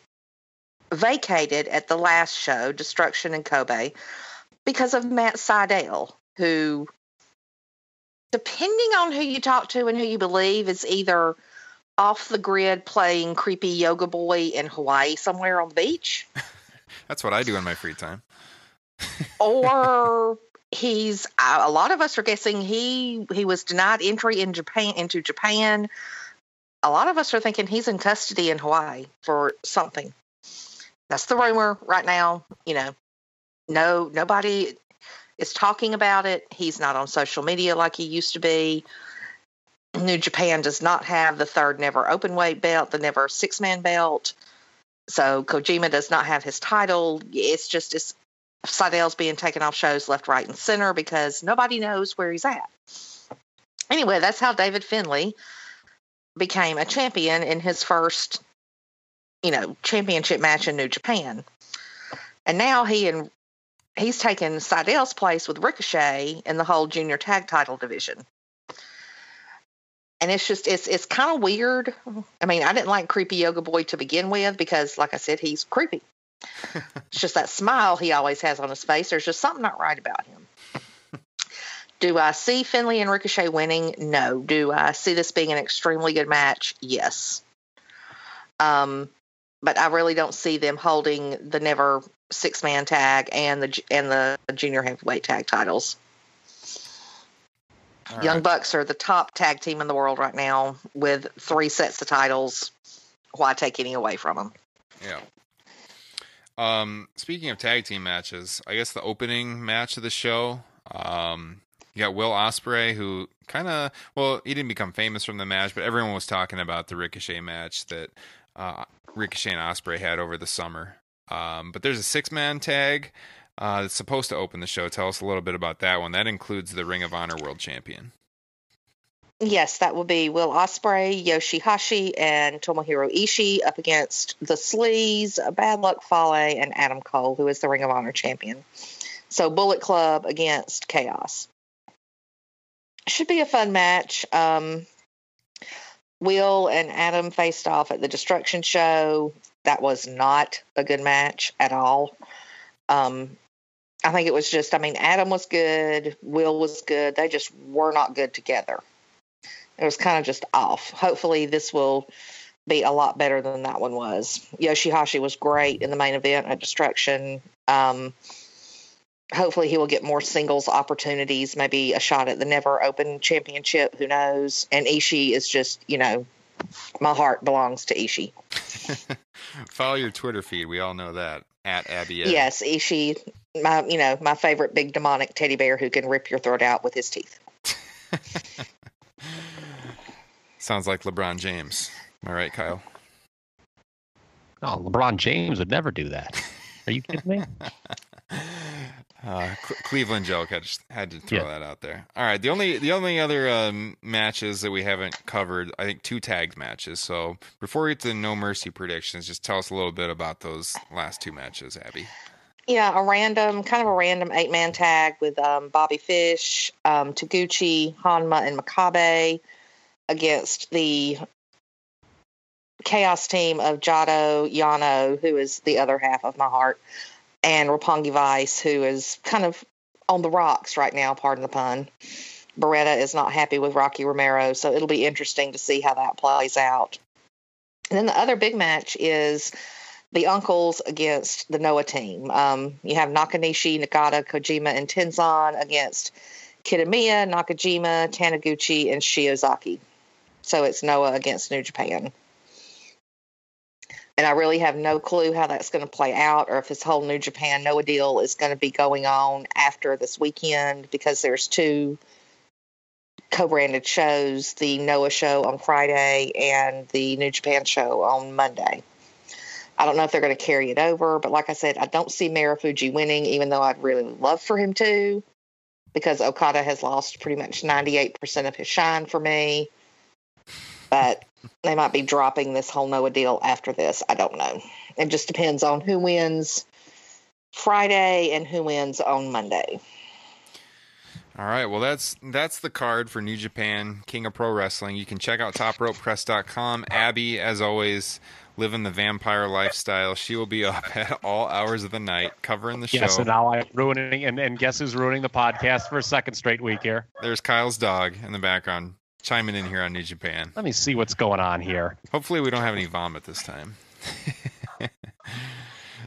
vacated at the last show, Destruction in Kobe, because of Matt Sydal, who, depending on who you talk to and who you believe, is either off the grid playing creepy yoga boy in Hawaii somewhere on the beach. That's what I do in my free time. or he's uh, a lot of us are guessing he he was denied entry in Japan into Japan a lot of us are thinking he's in custody in Hawaii for something. That's the rumor right now. You know, no, nobody is talking about it. He's not on social media like he used to be. New Japan does not have the third never open weight belt, the never six man belt. So Kojima does not have his title. It's just it's Sydal's being taken off shows left, right, and center because nobody knows where he's at. Anyway, that's how David Finlay became a champion in his first, you know, championship match in New Japan. And now he and he's taken Sydal's place with Ricochet in the whole junior tag title division. And it's just it's it's kind of weird. I mean, I didn't like creepy yoga boy to begin with because like I said, he's creepy. it's just that smile he always has on his face. There's just something not right about him. Do I see Finlay and Ricochet winning? No. Do I see this being an extremely good match? Yes. Um, but I really don't see them holding the never six man tag and the and the junior heavyweight tag titles. All Young right. Bucks are the top tag team in the world right now with three sets of titles. Why take any away from them? Yeah. Um, speaking of tag team matches, I guess the opening match of the show, um, you got Will Ospreay, who kind of well, he didn't become famous from the match, but everyone was talking about the Ricochet match that uh, Ricochet and Ospreay had over the summer. Um, but there's a six man tag uh, that's supposed to open the show. Tell us a little bit about that one. That includes the Ring of Honor World Champion. Yes, that will be Will Ospreay, Yoshihashi, and Tomohiro Ishii up against the Sleaze, Bad Luck Fale, and Adam Cole, who is the Ring of Honor champion. So Bullet Club against Chaos should be a fun match. Um, Will and Adam faced off at the Destruction Show. That was not a good match at all. Um, I think it was just, I mean, Adam was good, Will was good. They just were not good together. It was kind of just off. Hopefully, this will be a lot better than that one was. Yoshihashi was great in the main event at Destruction. Um, hopefully he will get more singles opportunities, maybe a shot at the Never Open Championship. Who knows? And Ishii is just, you know, my heart belongs to Ishii. Follow your Twitter feed. We all know that at Abby. Yes, Ishii, my you know my favorite big demonic teddy bear who can rip your throat out with his teeth. Sounds like LeBron James. Am I right, Kyle? Oh, LeBron James would never do that. Are you kidding me? Uh, Cle- Cleveland joke. I just had to throw Yeah. that out there. All right. The only the only other um, matches that we haven't covered, I think, two tagged matches. So before we get to the No Mercy predictions, just tell us a little bit about those last two matches, Abby. Yeah, a random, kind of a random eight man tag with um, Bobby Fish, um, Taguchi, Honma, and Makabe against the chaos team of Jado, Yano, who is the other half of my heart, and Roppongi Vice, who is kind of on the rocks right now, pardon the pun. Beretta is not happy with Rocky Romero, so it'll be interesting to see how that plays out. And then the other big match is the uncles against the Noah team. Um, you have Nakanishi, Nagata, Kojima, and Tenzan against Kitamiya, Nakajima, Taniguchi, and Shiozaki. So it's Noah against New Japan. And I really have no clue how that's going to play out or if this whole New Japan Noah deal is going to be going on after this weekend because there's two co-branded shows, the Noah show on Friday and the New Japan show on Monday. I don't know if they're going to carry it over, but like I said, I don't see Marufuji winning, even though I'd really love for him to, because Okada has lost pretty much 98% of his shine for me. But they might be dropping this whole Noah deal after this. I don't know. It just depends on who wins Friday and who wins on Monday. All right, well that's that's the card for New Japan King of Pro Wrestling. You can check out topropepress.com. Abby, as always, living the vampire lifestyle. She will be up at all hours of the night covering the Yes, show. Yes, and now I'm ruining, and, and guess who's ruining the podcast for a second straight week here? There's Kyle's dog in the background chiming in here on New Japan. Let me see what's going on here. Hopefully, we don't have any vomit this time.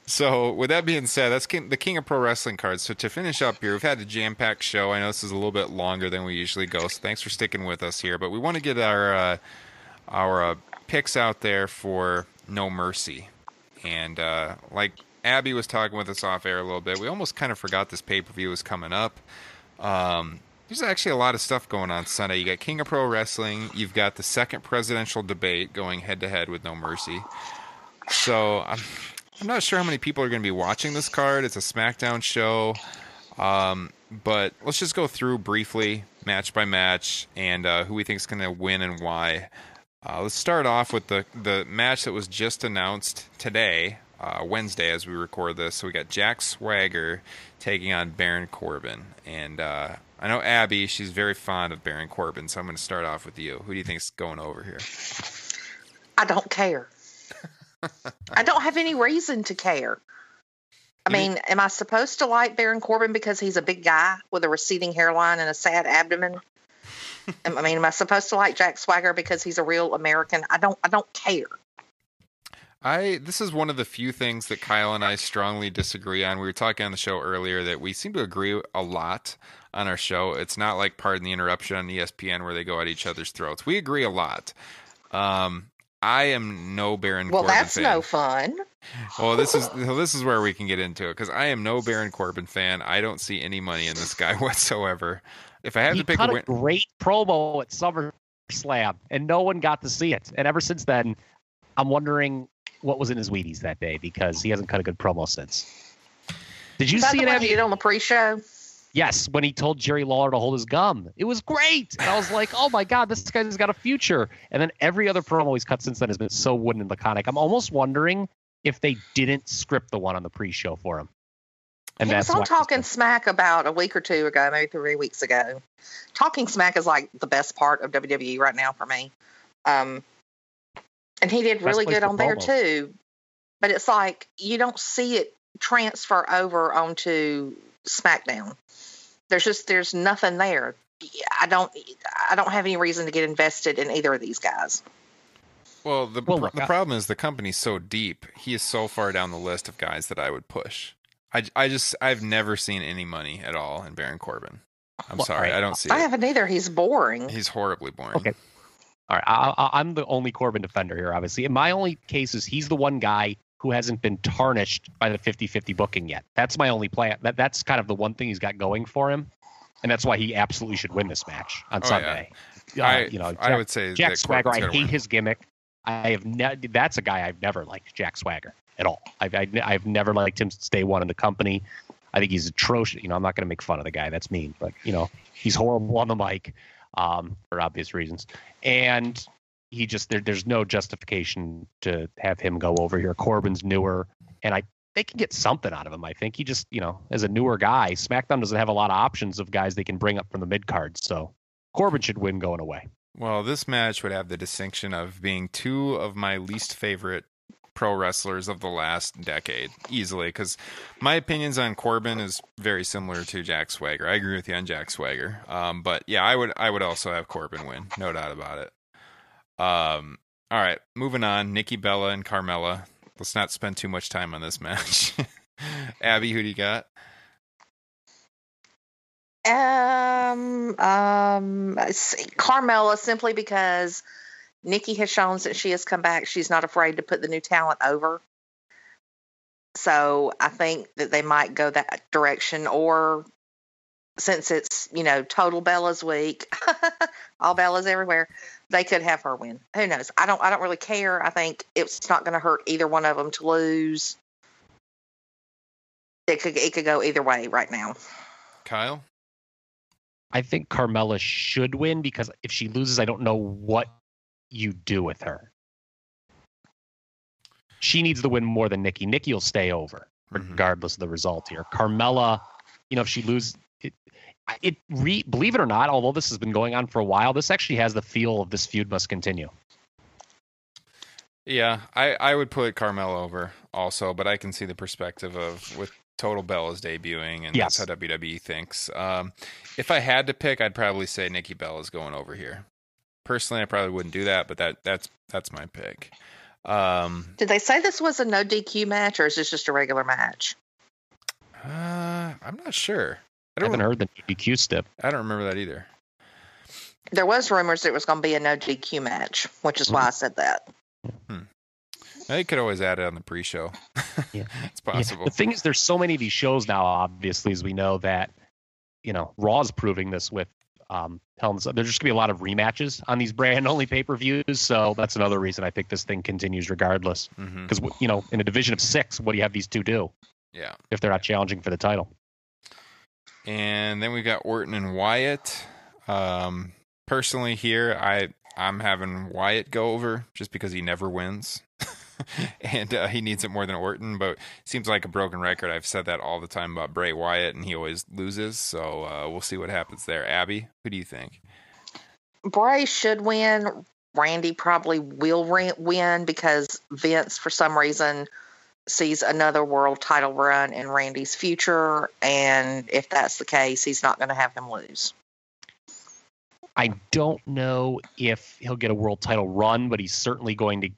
so, with that being said, that's king, the King of Pro Wrestling cards. So, to finish up here, we've had a jam packed show. I know this is a little bit longer than we usually go, so thanks for sticking with us here. But we want to get our uh, our uh, picks out there for No Mercy, and uh, like Abby was talking with us off air a little bit, we almost kind of forgot this pay per view was coming up. Um, there's actually a lot of stuff going on Sunday. You got King of Pro Wrestling. You've got the second presidential debate going head to head with No Mercy. So I'm, I'm not sure how many people are going to be watching this card. It's a SmackDown show. Um, but let's just go through briefly, match by match, and uh, who we think is going to win and why. Uh, let's start off with the, the match that was just announced today, uh, Wednesday, as we record this. So we got Jack Swagger taking on Baron Corbin. And uh, I know Abby, she's very fond of Baron Corbin, so I'm going to start off with you. Who do you think's going over here? I don't care. I don't have any reason to care. I mean- mean, am I supposed to like Baron Corbin because he's a big guy with a receding hairline and a sad abdomen? I mean, am I supposed to like Jack Swagger because he's a real American? I don't. I don't care. I this is one of the few things that Kyle and I strongly disagree on. We were talking on the show earlier that we seem to agree a lot on our show. It's not like pardon the interruption on ESPN where they go at each other's throats. We agree a lot. Um, I am no Baron Well, Corbin that's fan. no fun. Well, this is well, this is where we can get into it because I am no Baron Corbin fan. I don't see any money in this guy whatsoever. If I had he to pick cut a a win, great promo at SummerSlam, and no one got to see it. And ever since then, I'm wondering what was in his Wheaties that day because he hasn't cut a good promo since. Did you see it? one Abby? he did on the pre-show? Yes, when he told Jerry Lawler to hold his gum. It was great. And I was like, oh my God, this guy's got a future. And then every other promo he's cut since then has been so wooden and laconic. I'm almost wondering if they didn't script the one on the pre show for him. And he was that's on why Talking Smack about a week or two ago, maybe three weeks ago. Talking Smack is like the best part of WWE right now for me. Um, and he did really good for on there too. But it's like you don't see it transfer over onto SmackDown. There's just there's nothing there. I don't I don't have any reason to get invested in either of these guys. well, the Well, the problem is the company's so deep. He is so far down the list of guys that I would push. I, I just I've never seen any money at all in Baron Corbin. I'm Well, sorry, alright. I don't see I it. haven't either. He's boring. He's horribly boring. Okay. All right, I, I, I'm the only Corbin defender here, obviously. In my only case is he's the one guy who hasn't been tarnished by the 50-50 booking yet. That's my only plan. That that's kind of the one thing he's got going for him, and that's why he absolutely should win this match on Oh, yeah. Sunday. Uh, I you know, I would say Jack Swagger. I hate win. his gimmick. I have ne- that's a guy I've never liked, Jack Swagger. at all. I've I, have i have never liked him since day one in the company. I think he's atrocious. You know, I'm not going to make fun of the guy. That's mean, but you know, he's horrible on the mic um, for obvious reasons. And he just there, there's no justification to have him go over here. Corbin's newer, and I they can get something out of him. I think he just you know as a newer guy, SmackDown doesn't have a lot of options of guys they can bring up from the mid cards. So Corbin should win going away. Well, this match would have the distinction of being two of my least favorite pro wrestlers of the last decade, easily. Because my opinions on Corbin is very similar to Jack Swagger. I agree with you on Jack Swagger. Um, but yeah, I would I would also have Corbin win, no doubt about it. Um, all right, moving on. Nikki Bella and Carmella. Let's not spend too much time on this match. Abby, who do you got? Um, um, Carmella simply because Nikki has shown since she has come back, she's not afraid to put the new talent over. So I think that they might go that direction, or since it's you know total Bella's week, all Bella's everywhere, they could have her win. Who knows? I don't. I don't really care. I think it's not going to hurt either one of them to lose. It could. It could go either way right now. Kyle. I think Carmella should win because if she loses, I don't know what you do with her. She needs to win more than Nikki. Nikki will stay over mm-hmm. regardless mm-hmm. of the result here. Carmella, you know, if she loses, it, it re, believe it or not, although this has been going on for a while, this actually has the feel of this feud must continue. Yeah, I, I would put Carmella over also, but I can see the perspective of with Total Bellas debuting, and yes. that's how WWE thinks. Um, if I had to pick, I'd probably say Nikki Bella is going over here. Personally, I probably wouldn't do that, but that that's that's my pick. Um, Did they say this was a no DQ match, or is this just a regular match? Uh, I'm not sure. I, I haven't heard the DQ step. I don't remember that either. There was rumors it was going to be a no DQ match, which is mm-hmm. why I said that. Hmm. They could always add it on the pre-show. yeah, it's possible. Yeah. The thing is, there's so many of these shows now. Obviously, as we know that, you know, Raw's proving this with um, Hell in There's just gonna be a lot of rematches on these brand-only pay-per-views. So that's another reason I think this thing continues regardless. Because mm-hmm. you know, in a division of six, what do you have these two do? Yeah. If they're not challenging for the title. And then we got Orton and Wyatt. Um, personally, here I I'm having Wyatt go over just because he never wins. and uh, he needs it more than Orton. But seems like a broken record. I've said that all the time about Bray Wyatt, and he always loses. So uh, we'll see what happens there. Abby, who do you think? Bray should win. Randy probably will win because Vince, for some reason, sees another world title run in Randy's future. And if that's the case, he's not going to have him lose. I don't know if he'll get a world title run, but he's certainly going to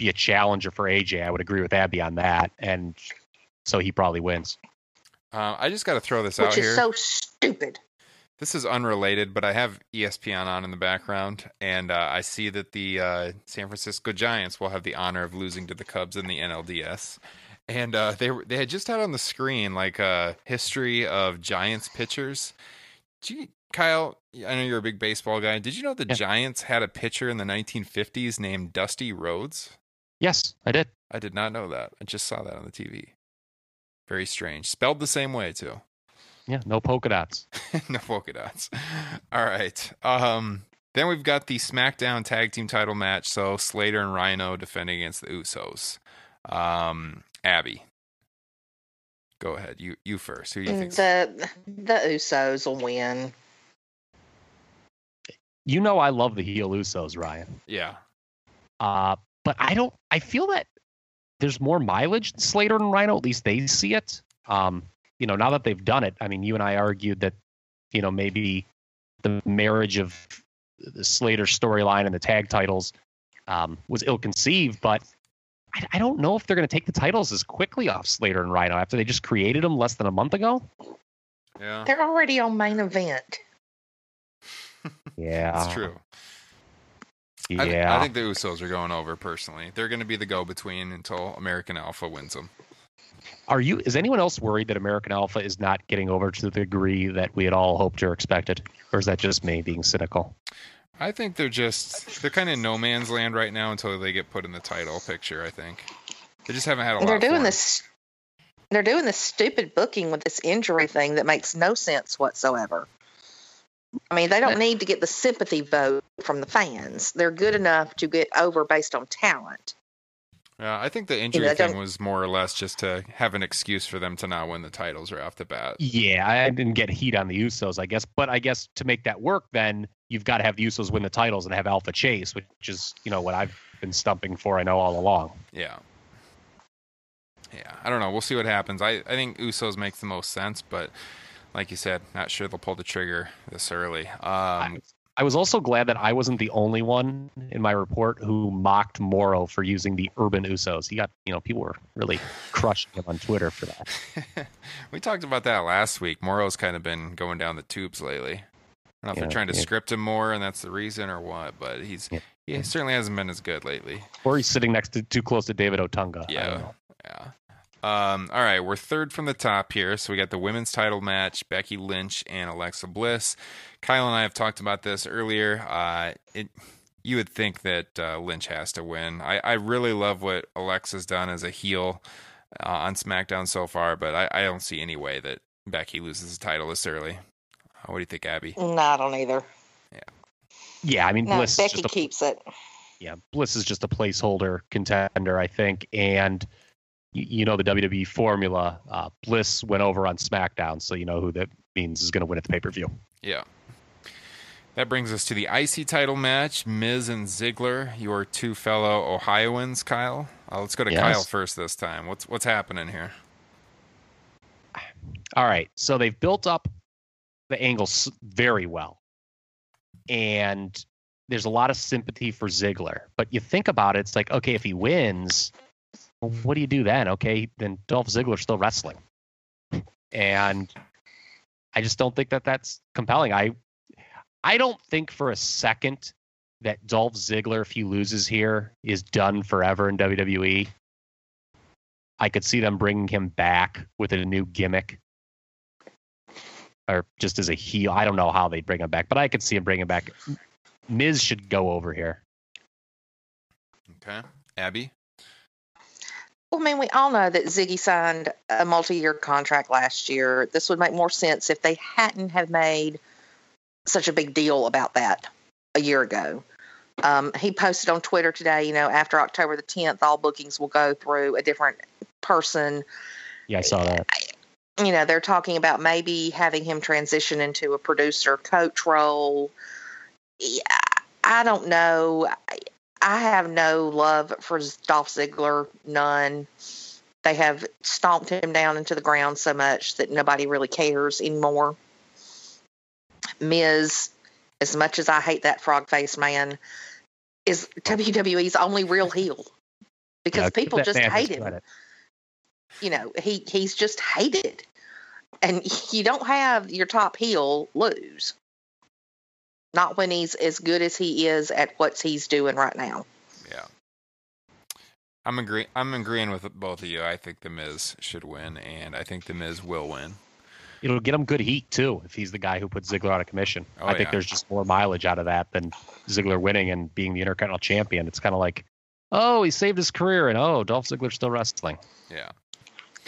be a challenger for AJ. I would agree with Abby on that, and so he probably wins. Uh, I just got to throw this Which out here. Which is so stupid. This is unrelated, but I have ESPN on in the background, and uh, I see that the uh, San Francisco Giants will have the honor of losing to the Cubs in the NLDS. And uh, they they had just had on the screen like a history of Giants pitchers. You, Kyle, I know you're a big baseball guy. Did you know the yeah. Giants had a pitcher in the 1950s named Dusty Rhodes? Yes, I did. I did not know that. I just saw that on the TV. Very strange. Spelled the same way too. Yeah, no polka dots. no polka dots. All right. Um, then we've got the SmackDown Tag Team Title match. So Slater and Rhino defending against the Usos. Um, Abby, go ahead. You you first. Who do you think? The the Usos will win. You know I love the heel Usos, Ryan. Yeah. Uh, but I don't. I feel that there's more mileage than Slater and Rhino. At least they see it. Um, you know, now that they've done it. I mean, you and I argued that, you know, maybe the marriage of the Slater storyline and the tag titles um, was ill-conceived, but I, I don't know if they're going to take the titles as quickly off Slater and Rhino after they just created them less than a month ago. Yeah, they're already on main event. yeah, it's true. Yeah, I, th- I think the Usos are going over personally. They're going to be the go-between until American Alpha wins them. Are you? Is anyone else worried that American Alpha is not getting over to the degree that we had all hoped or expected, or is that just me being cynical? I think they're just they're kind of no man's land right now until they get put in the title picture. I think. They just haven't had a lot. they're doing this. They're doing this stupid booking with this injury thing that makes no sense whatsoever. I mean, they don't need to get the sympathy vote from the fans. They're good enough to get over based on talent. Yeah, I think the injury know, thing was more or less just to have an excuse for them to not win the titles right off the bat. Yeah, I didn't get heat on the Usos, I guess. But I guess to make that work, then you've got to have the Usos win the titles and have Alpha Chase, which is, you know, what I've been stumping for, I know all along. Yeah. Yeah, I don't know. We'll see what happens. I, I think Usos makes the most sense, but like you said, not sure they'll pull the trigger this early. Um, I was also glad that I wasn't the only one in my report who mocked Mauro for using the Urban Usos. He got, you know, people were really crushing him on Twitter for that. we talked about that last week. Mauro's kind of been going down the tubes lately. I don't know if they're trying to yeah. script him more, and that's the reason, or what. But he's Yeah. he certainly hasn't been as good lately. Or he's sitting next to too close to David Otunga. Yeah. Yeah. Um, all right, we're third from the top here. So we got the women's title match, Becky Lynch and Alexa Bliss. Kyle and I have talked about this earlier. Uh, it you would think that uh, Lynch has to win. I, I really love what Alexa's done as a heel uh, on SmackDown so far, but I, I don't see any way that Becky loses the title this early. Uh, what do you think, Abby? No, I don't either. Yeah, Yeah, I mean, No, Bliss is Becky just a keeps it. yeah, Bliss is just a placeholder contender, I think. And you, you know the WWE formula. Uh, Bliss went over on SmackDown, so you know who that means is going to win at the pay per view. Yeah. That brings us to the IC title match, Miz and Ziggler, your two fellow Ohioans, Kyle. Uh, let's go to Yes. Kyle first this time. What's what's happening here? All right, so they've built up the angles very well, and there's a lot of sympathy for Ziggler. But you think about it, it's like, okay, if he wins, what do you do then? Okay, then Dolph Ziggler's still wrestling, and I just don't think that that's compelling. I I don't think for a second that Dolph Ziggler, if he loses here, is done forever in WWE. I could see them bringing him back with a new gimmick, or just as a heel. I don't know how they'd bring him back, but I could see him bringing back. Miz should go over here. Okay. Abby? Well, I mean, we all know that Ziggy signed a multi-year contract last year. This would make more sense if they hadn't have made such a big deal about that a year ago. Um, he posted on Twitter today, you know, after October the 10th, all bookings will go through a different person. Yeah, I saw that. You know, they're talking about maybe having him transition into a producer coach role. Yeah, I don't know. I, have no love for Dolph Ziggler, none. They have stomped him down into the ground so much that nobody really cares anymore. Miz, as much as I hate that frog face man, is WWE's only real heel because people just hate him. credit. You know, he he's just hated, and you don't have your top heel lose. Not when he's as good as he is at what he's doing right now. Yeah. I'm agree I'm agreeing with both of you. I think the Miz should win, and I think the Miz will win. It'll get him good heat too if he's the guy who puts Ziggler out of commission. Oh, I think yeah. there's just more mileage out of that than Ziggler winning and being the Intercontinental Champion. It's kind of like, oh, he saved his career, and oh, Dolph Ziggler's still wrestling. Yeah.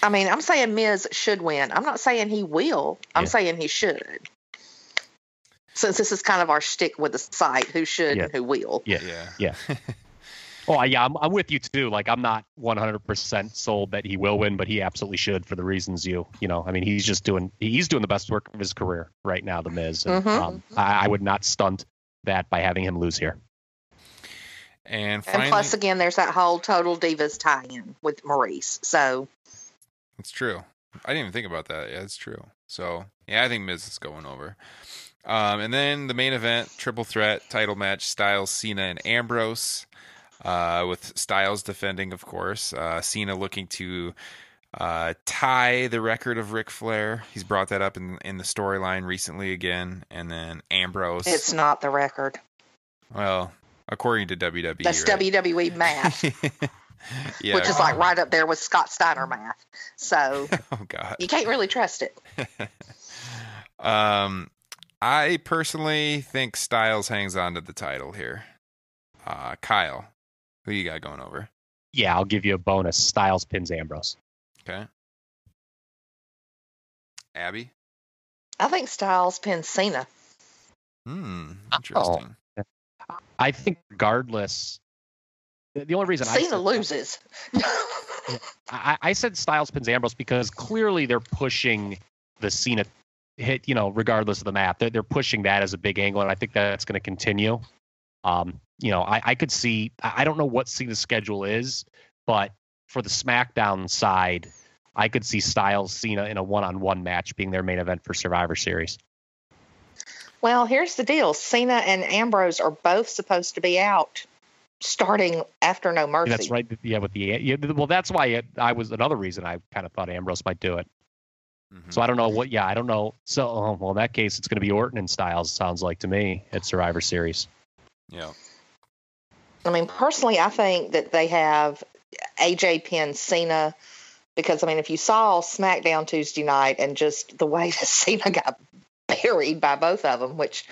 I mean, I'm saying Miz should win. I'm not saying he will. I'm Yeah. saying he should. Since this is kind of our stick with the site, who should Yeah. and who will. Yeah, Yeah. yeah. Oh yeah, I'm, I'm with you too. Like I'm not 100% sold that he will win, but he absolutely should for the reasons you you know. I mean, he's just doing he's doing the best work of his career right now, the Miz. And, Mhm. um, I, I would not stunt that by having him lose here. And finally, And plus, again, there's that whole Total Divas tie-in with Maryse. So it's true. I didn't even think about that. Yeah, it's true. So yeah, I think Miz is going over. Um, and then the main event, triple threat title match: Styles, Cena, and Ambrose. Uh, with Styles defending, of course. Uh, Cena looking to uh, tie the record of Ric Flair. He's brought that up in in the storyline recently again. And then Ambrose. it's not the record. well, according to WWE, That's right? WWE math, yeah. which is like right up there with Scott Steiner math. So oh god. you can't really trust it. Um, I personally think Styles hangs on to the title here. Uh, Kyle, who you got going over? yeah, I'll give you a bonus. Styles pins Ambrose. Okay. Abby. I think Styles pins Cena. Hmm. Oh. Interesting. I think regardless, the the only reason I Cena said, loses. I, I said Styles pins Ambrose because clearly they're pushing the Cena hit, you know, regardless of the map. They're, they're pushing that as a big angle, and I think that's going to continue. Um, you know, I, I could see, I don't know what Cena's schedule is, but for the SmackDown side, I could see Styles Cena in a one on one match being their main event for Survivor Series. well, here's the deal: Cena and Ambrose are both supposed to be out starting after No Mercy. That's right. Yeah, with the yeah, well, that's why it, I was another reason I kind of thought Ambrose might do it. So I don't know what. Yeah, I don't know. So oh, well, in that case, it's going to be Orton and Styles. Sounds like to me at Survivor Series. Yeah. I mean, personally, I think that they have AJ Penn, Cena because I mean, if you saw SmackDown Tuesday night and just the way that Cena got buried by both of them, which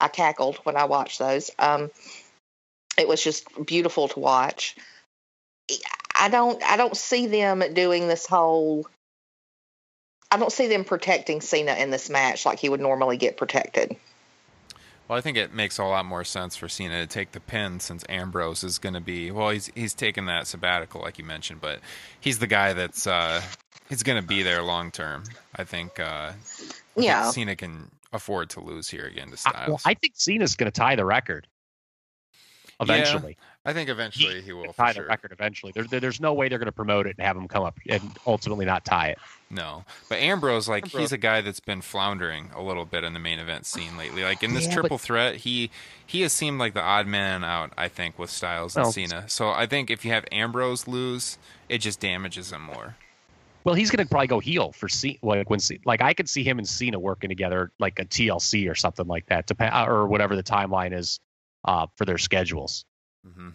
I cackled when I watched those, um, it was just beautiful to watch. I don't, I don't see them doing this whole. I don't see them protecting Cena in this match like he would normally get protected. Well, I think it makes a lot more sense for Cena to take the pin since Ambrose is going to be well. He's he's taken that sabbatical, like you mentioned, but he's the guy that's uh, he's going to be there long term. I think. Uh, I think Yeah. Cena can afford to lose here again to I, Styles. well, I think Cena's going to tie the record eventually. I think eventually he will. For tie sure. the record eventually. There, there- there's no way they're going to promote it and have him come up and ultimately not tie it. No, but Ambrose, like Ambrose- he's a guy that's been floundering a little bit in the main event scene lately. Like in this Yeah, but- triple threat, he he has seemed like the odd man out. I think with Styles and Well, Cena. So I think if you have Ambrose lose, it just damages him more. Well, he's going to probably go heel for C. Like when C, like I could see him and Cena working together, like a TLC or something like that, dep- or whatever the timeline is uh, for their schedules. Mm-hmm.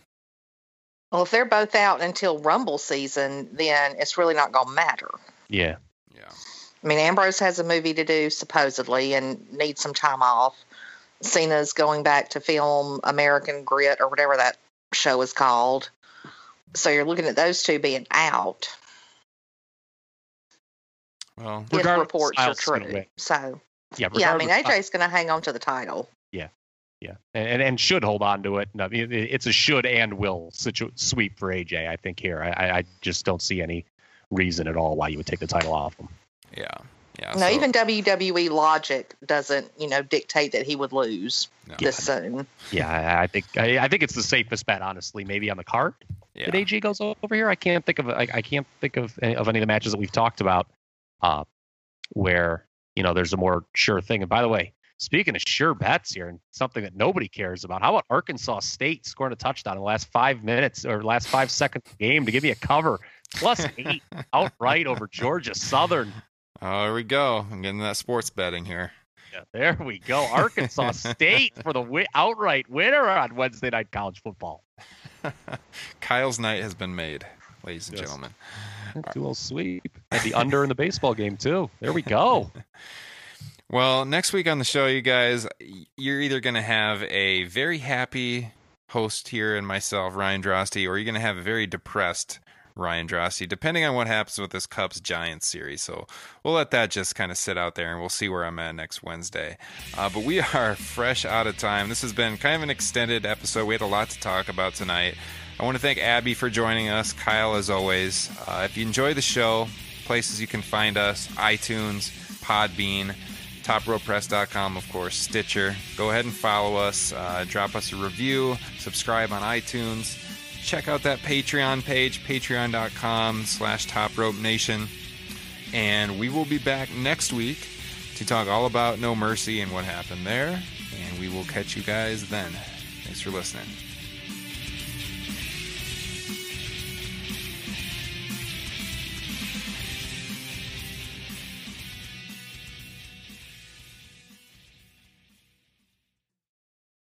Well, if they're both out until Rumble season, then it's really not going to matter. Yeah. Yeah. I mean, Ambrose has a movie to do supposedly and needs some time off. Cena's going back to film American Grit or whatever that show is called. So you're looking at those two being out Well, if reports are Styles is gonna true. So Yeah. yeah, I mean regardless, AJ's going to hang on to the title. Yeah, and and should hold on to it. No, it- it's a should and will situ- sweep for AJ. I think here. I, I- I just don't see any reason at all why you would take the title off him. yeah, yeah. No, so- even WWE logic doesn't, you know, dictate that he would lose no. this soon. Yeah, I, I think I, I think it's the safest bet, honestly. Maybe on the card yeah. that AJ goes over here. I can't think of I, I can't think of any, of any of the matches that we've talked about uh, where you know there's a more sure thing. And by the way, speaking of sure bets here and something that nobody cares about, how about Arkansas State scoring a touchdown in the last five minutes or last five seconds of the game to give you a cover plus eight outright over Georgia Southern. Oh, there we go. I'm getting that sports betting here. Yeah, there we go. Arkansas State for the wi- outright winner on Wednesday night college football. Kyle's night has been made, ladies and Yes. gentlemen. A little sweep. And the under in the baseball game too. There we go. Well, next week on the show, you guys, you're either going to have a very happy host here and myself, Ryan Drosty, or you're going to have a very depressed Ryan Drosty, depending on what happens with this Cubs Giants series. So we'll let that just kind of sit out there and we'll see where I'm at next Wednesday. Uh, but we are fresh out of time. This has been kind of an extended episode. We had a lot to talk about tonight. I want to thank Abby for joining us, Kyle, as always. Uh, if you enjoy the show, places you can find us iTunes, Podbean, topropepress.com, of course, Stitcher. Go ahead and follow us, uh, drop us a review, subscribe on iTunes. Check out that Patreon page, patreon.com slash topropenation. And we will be back next week to talk all about No Mercy and what happened there. And we will catch you guys then. Thanks for listening.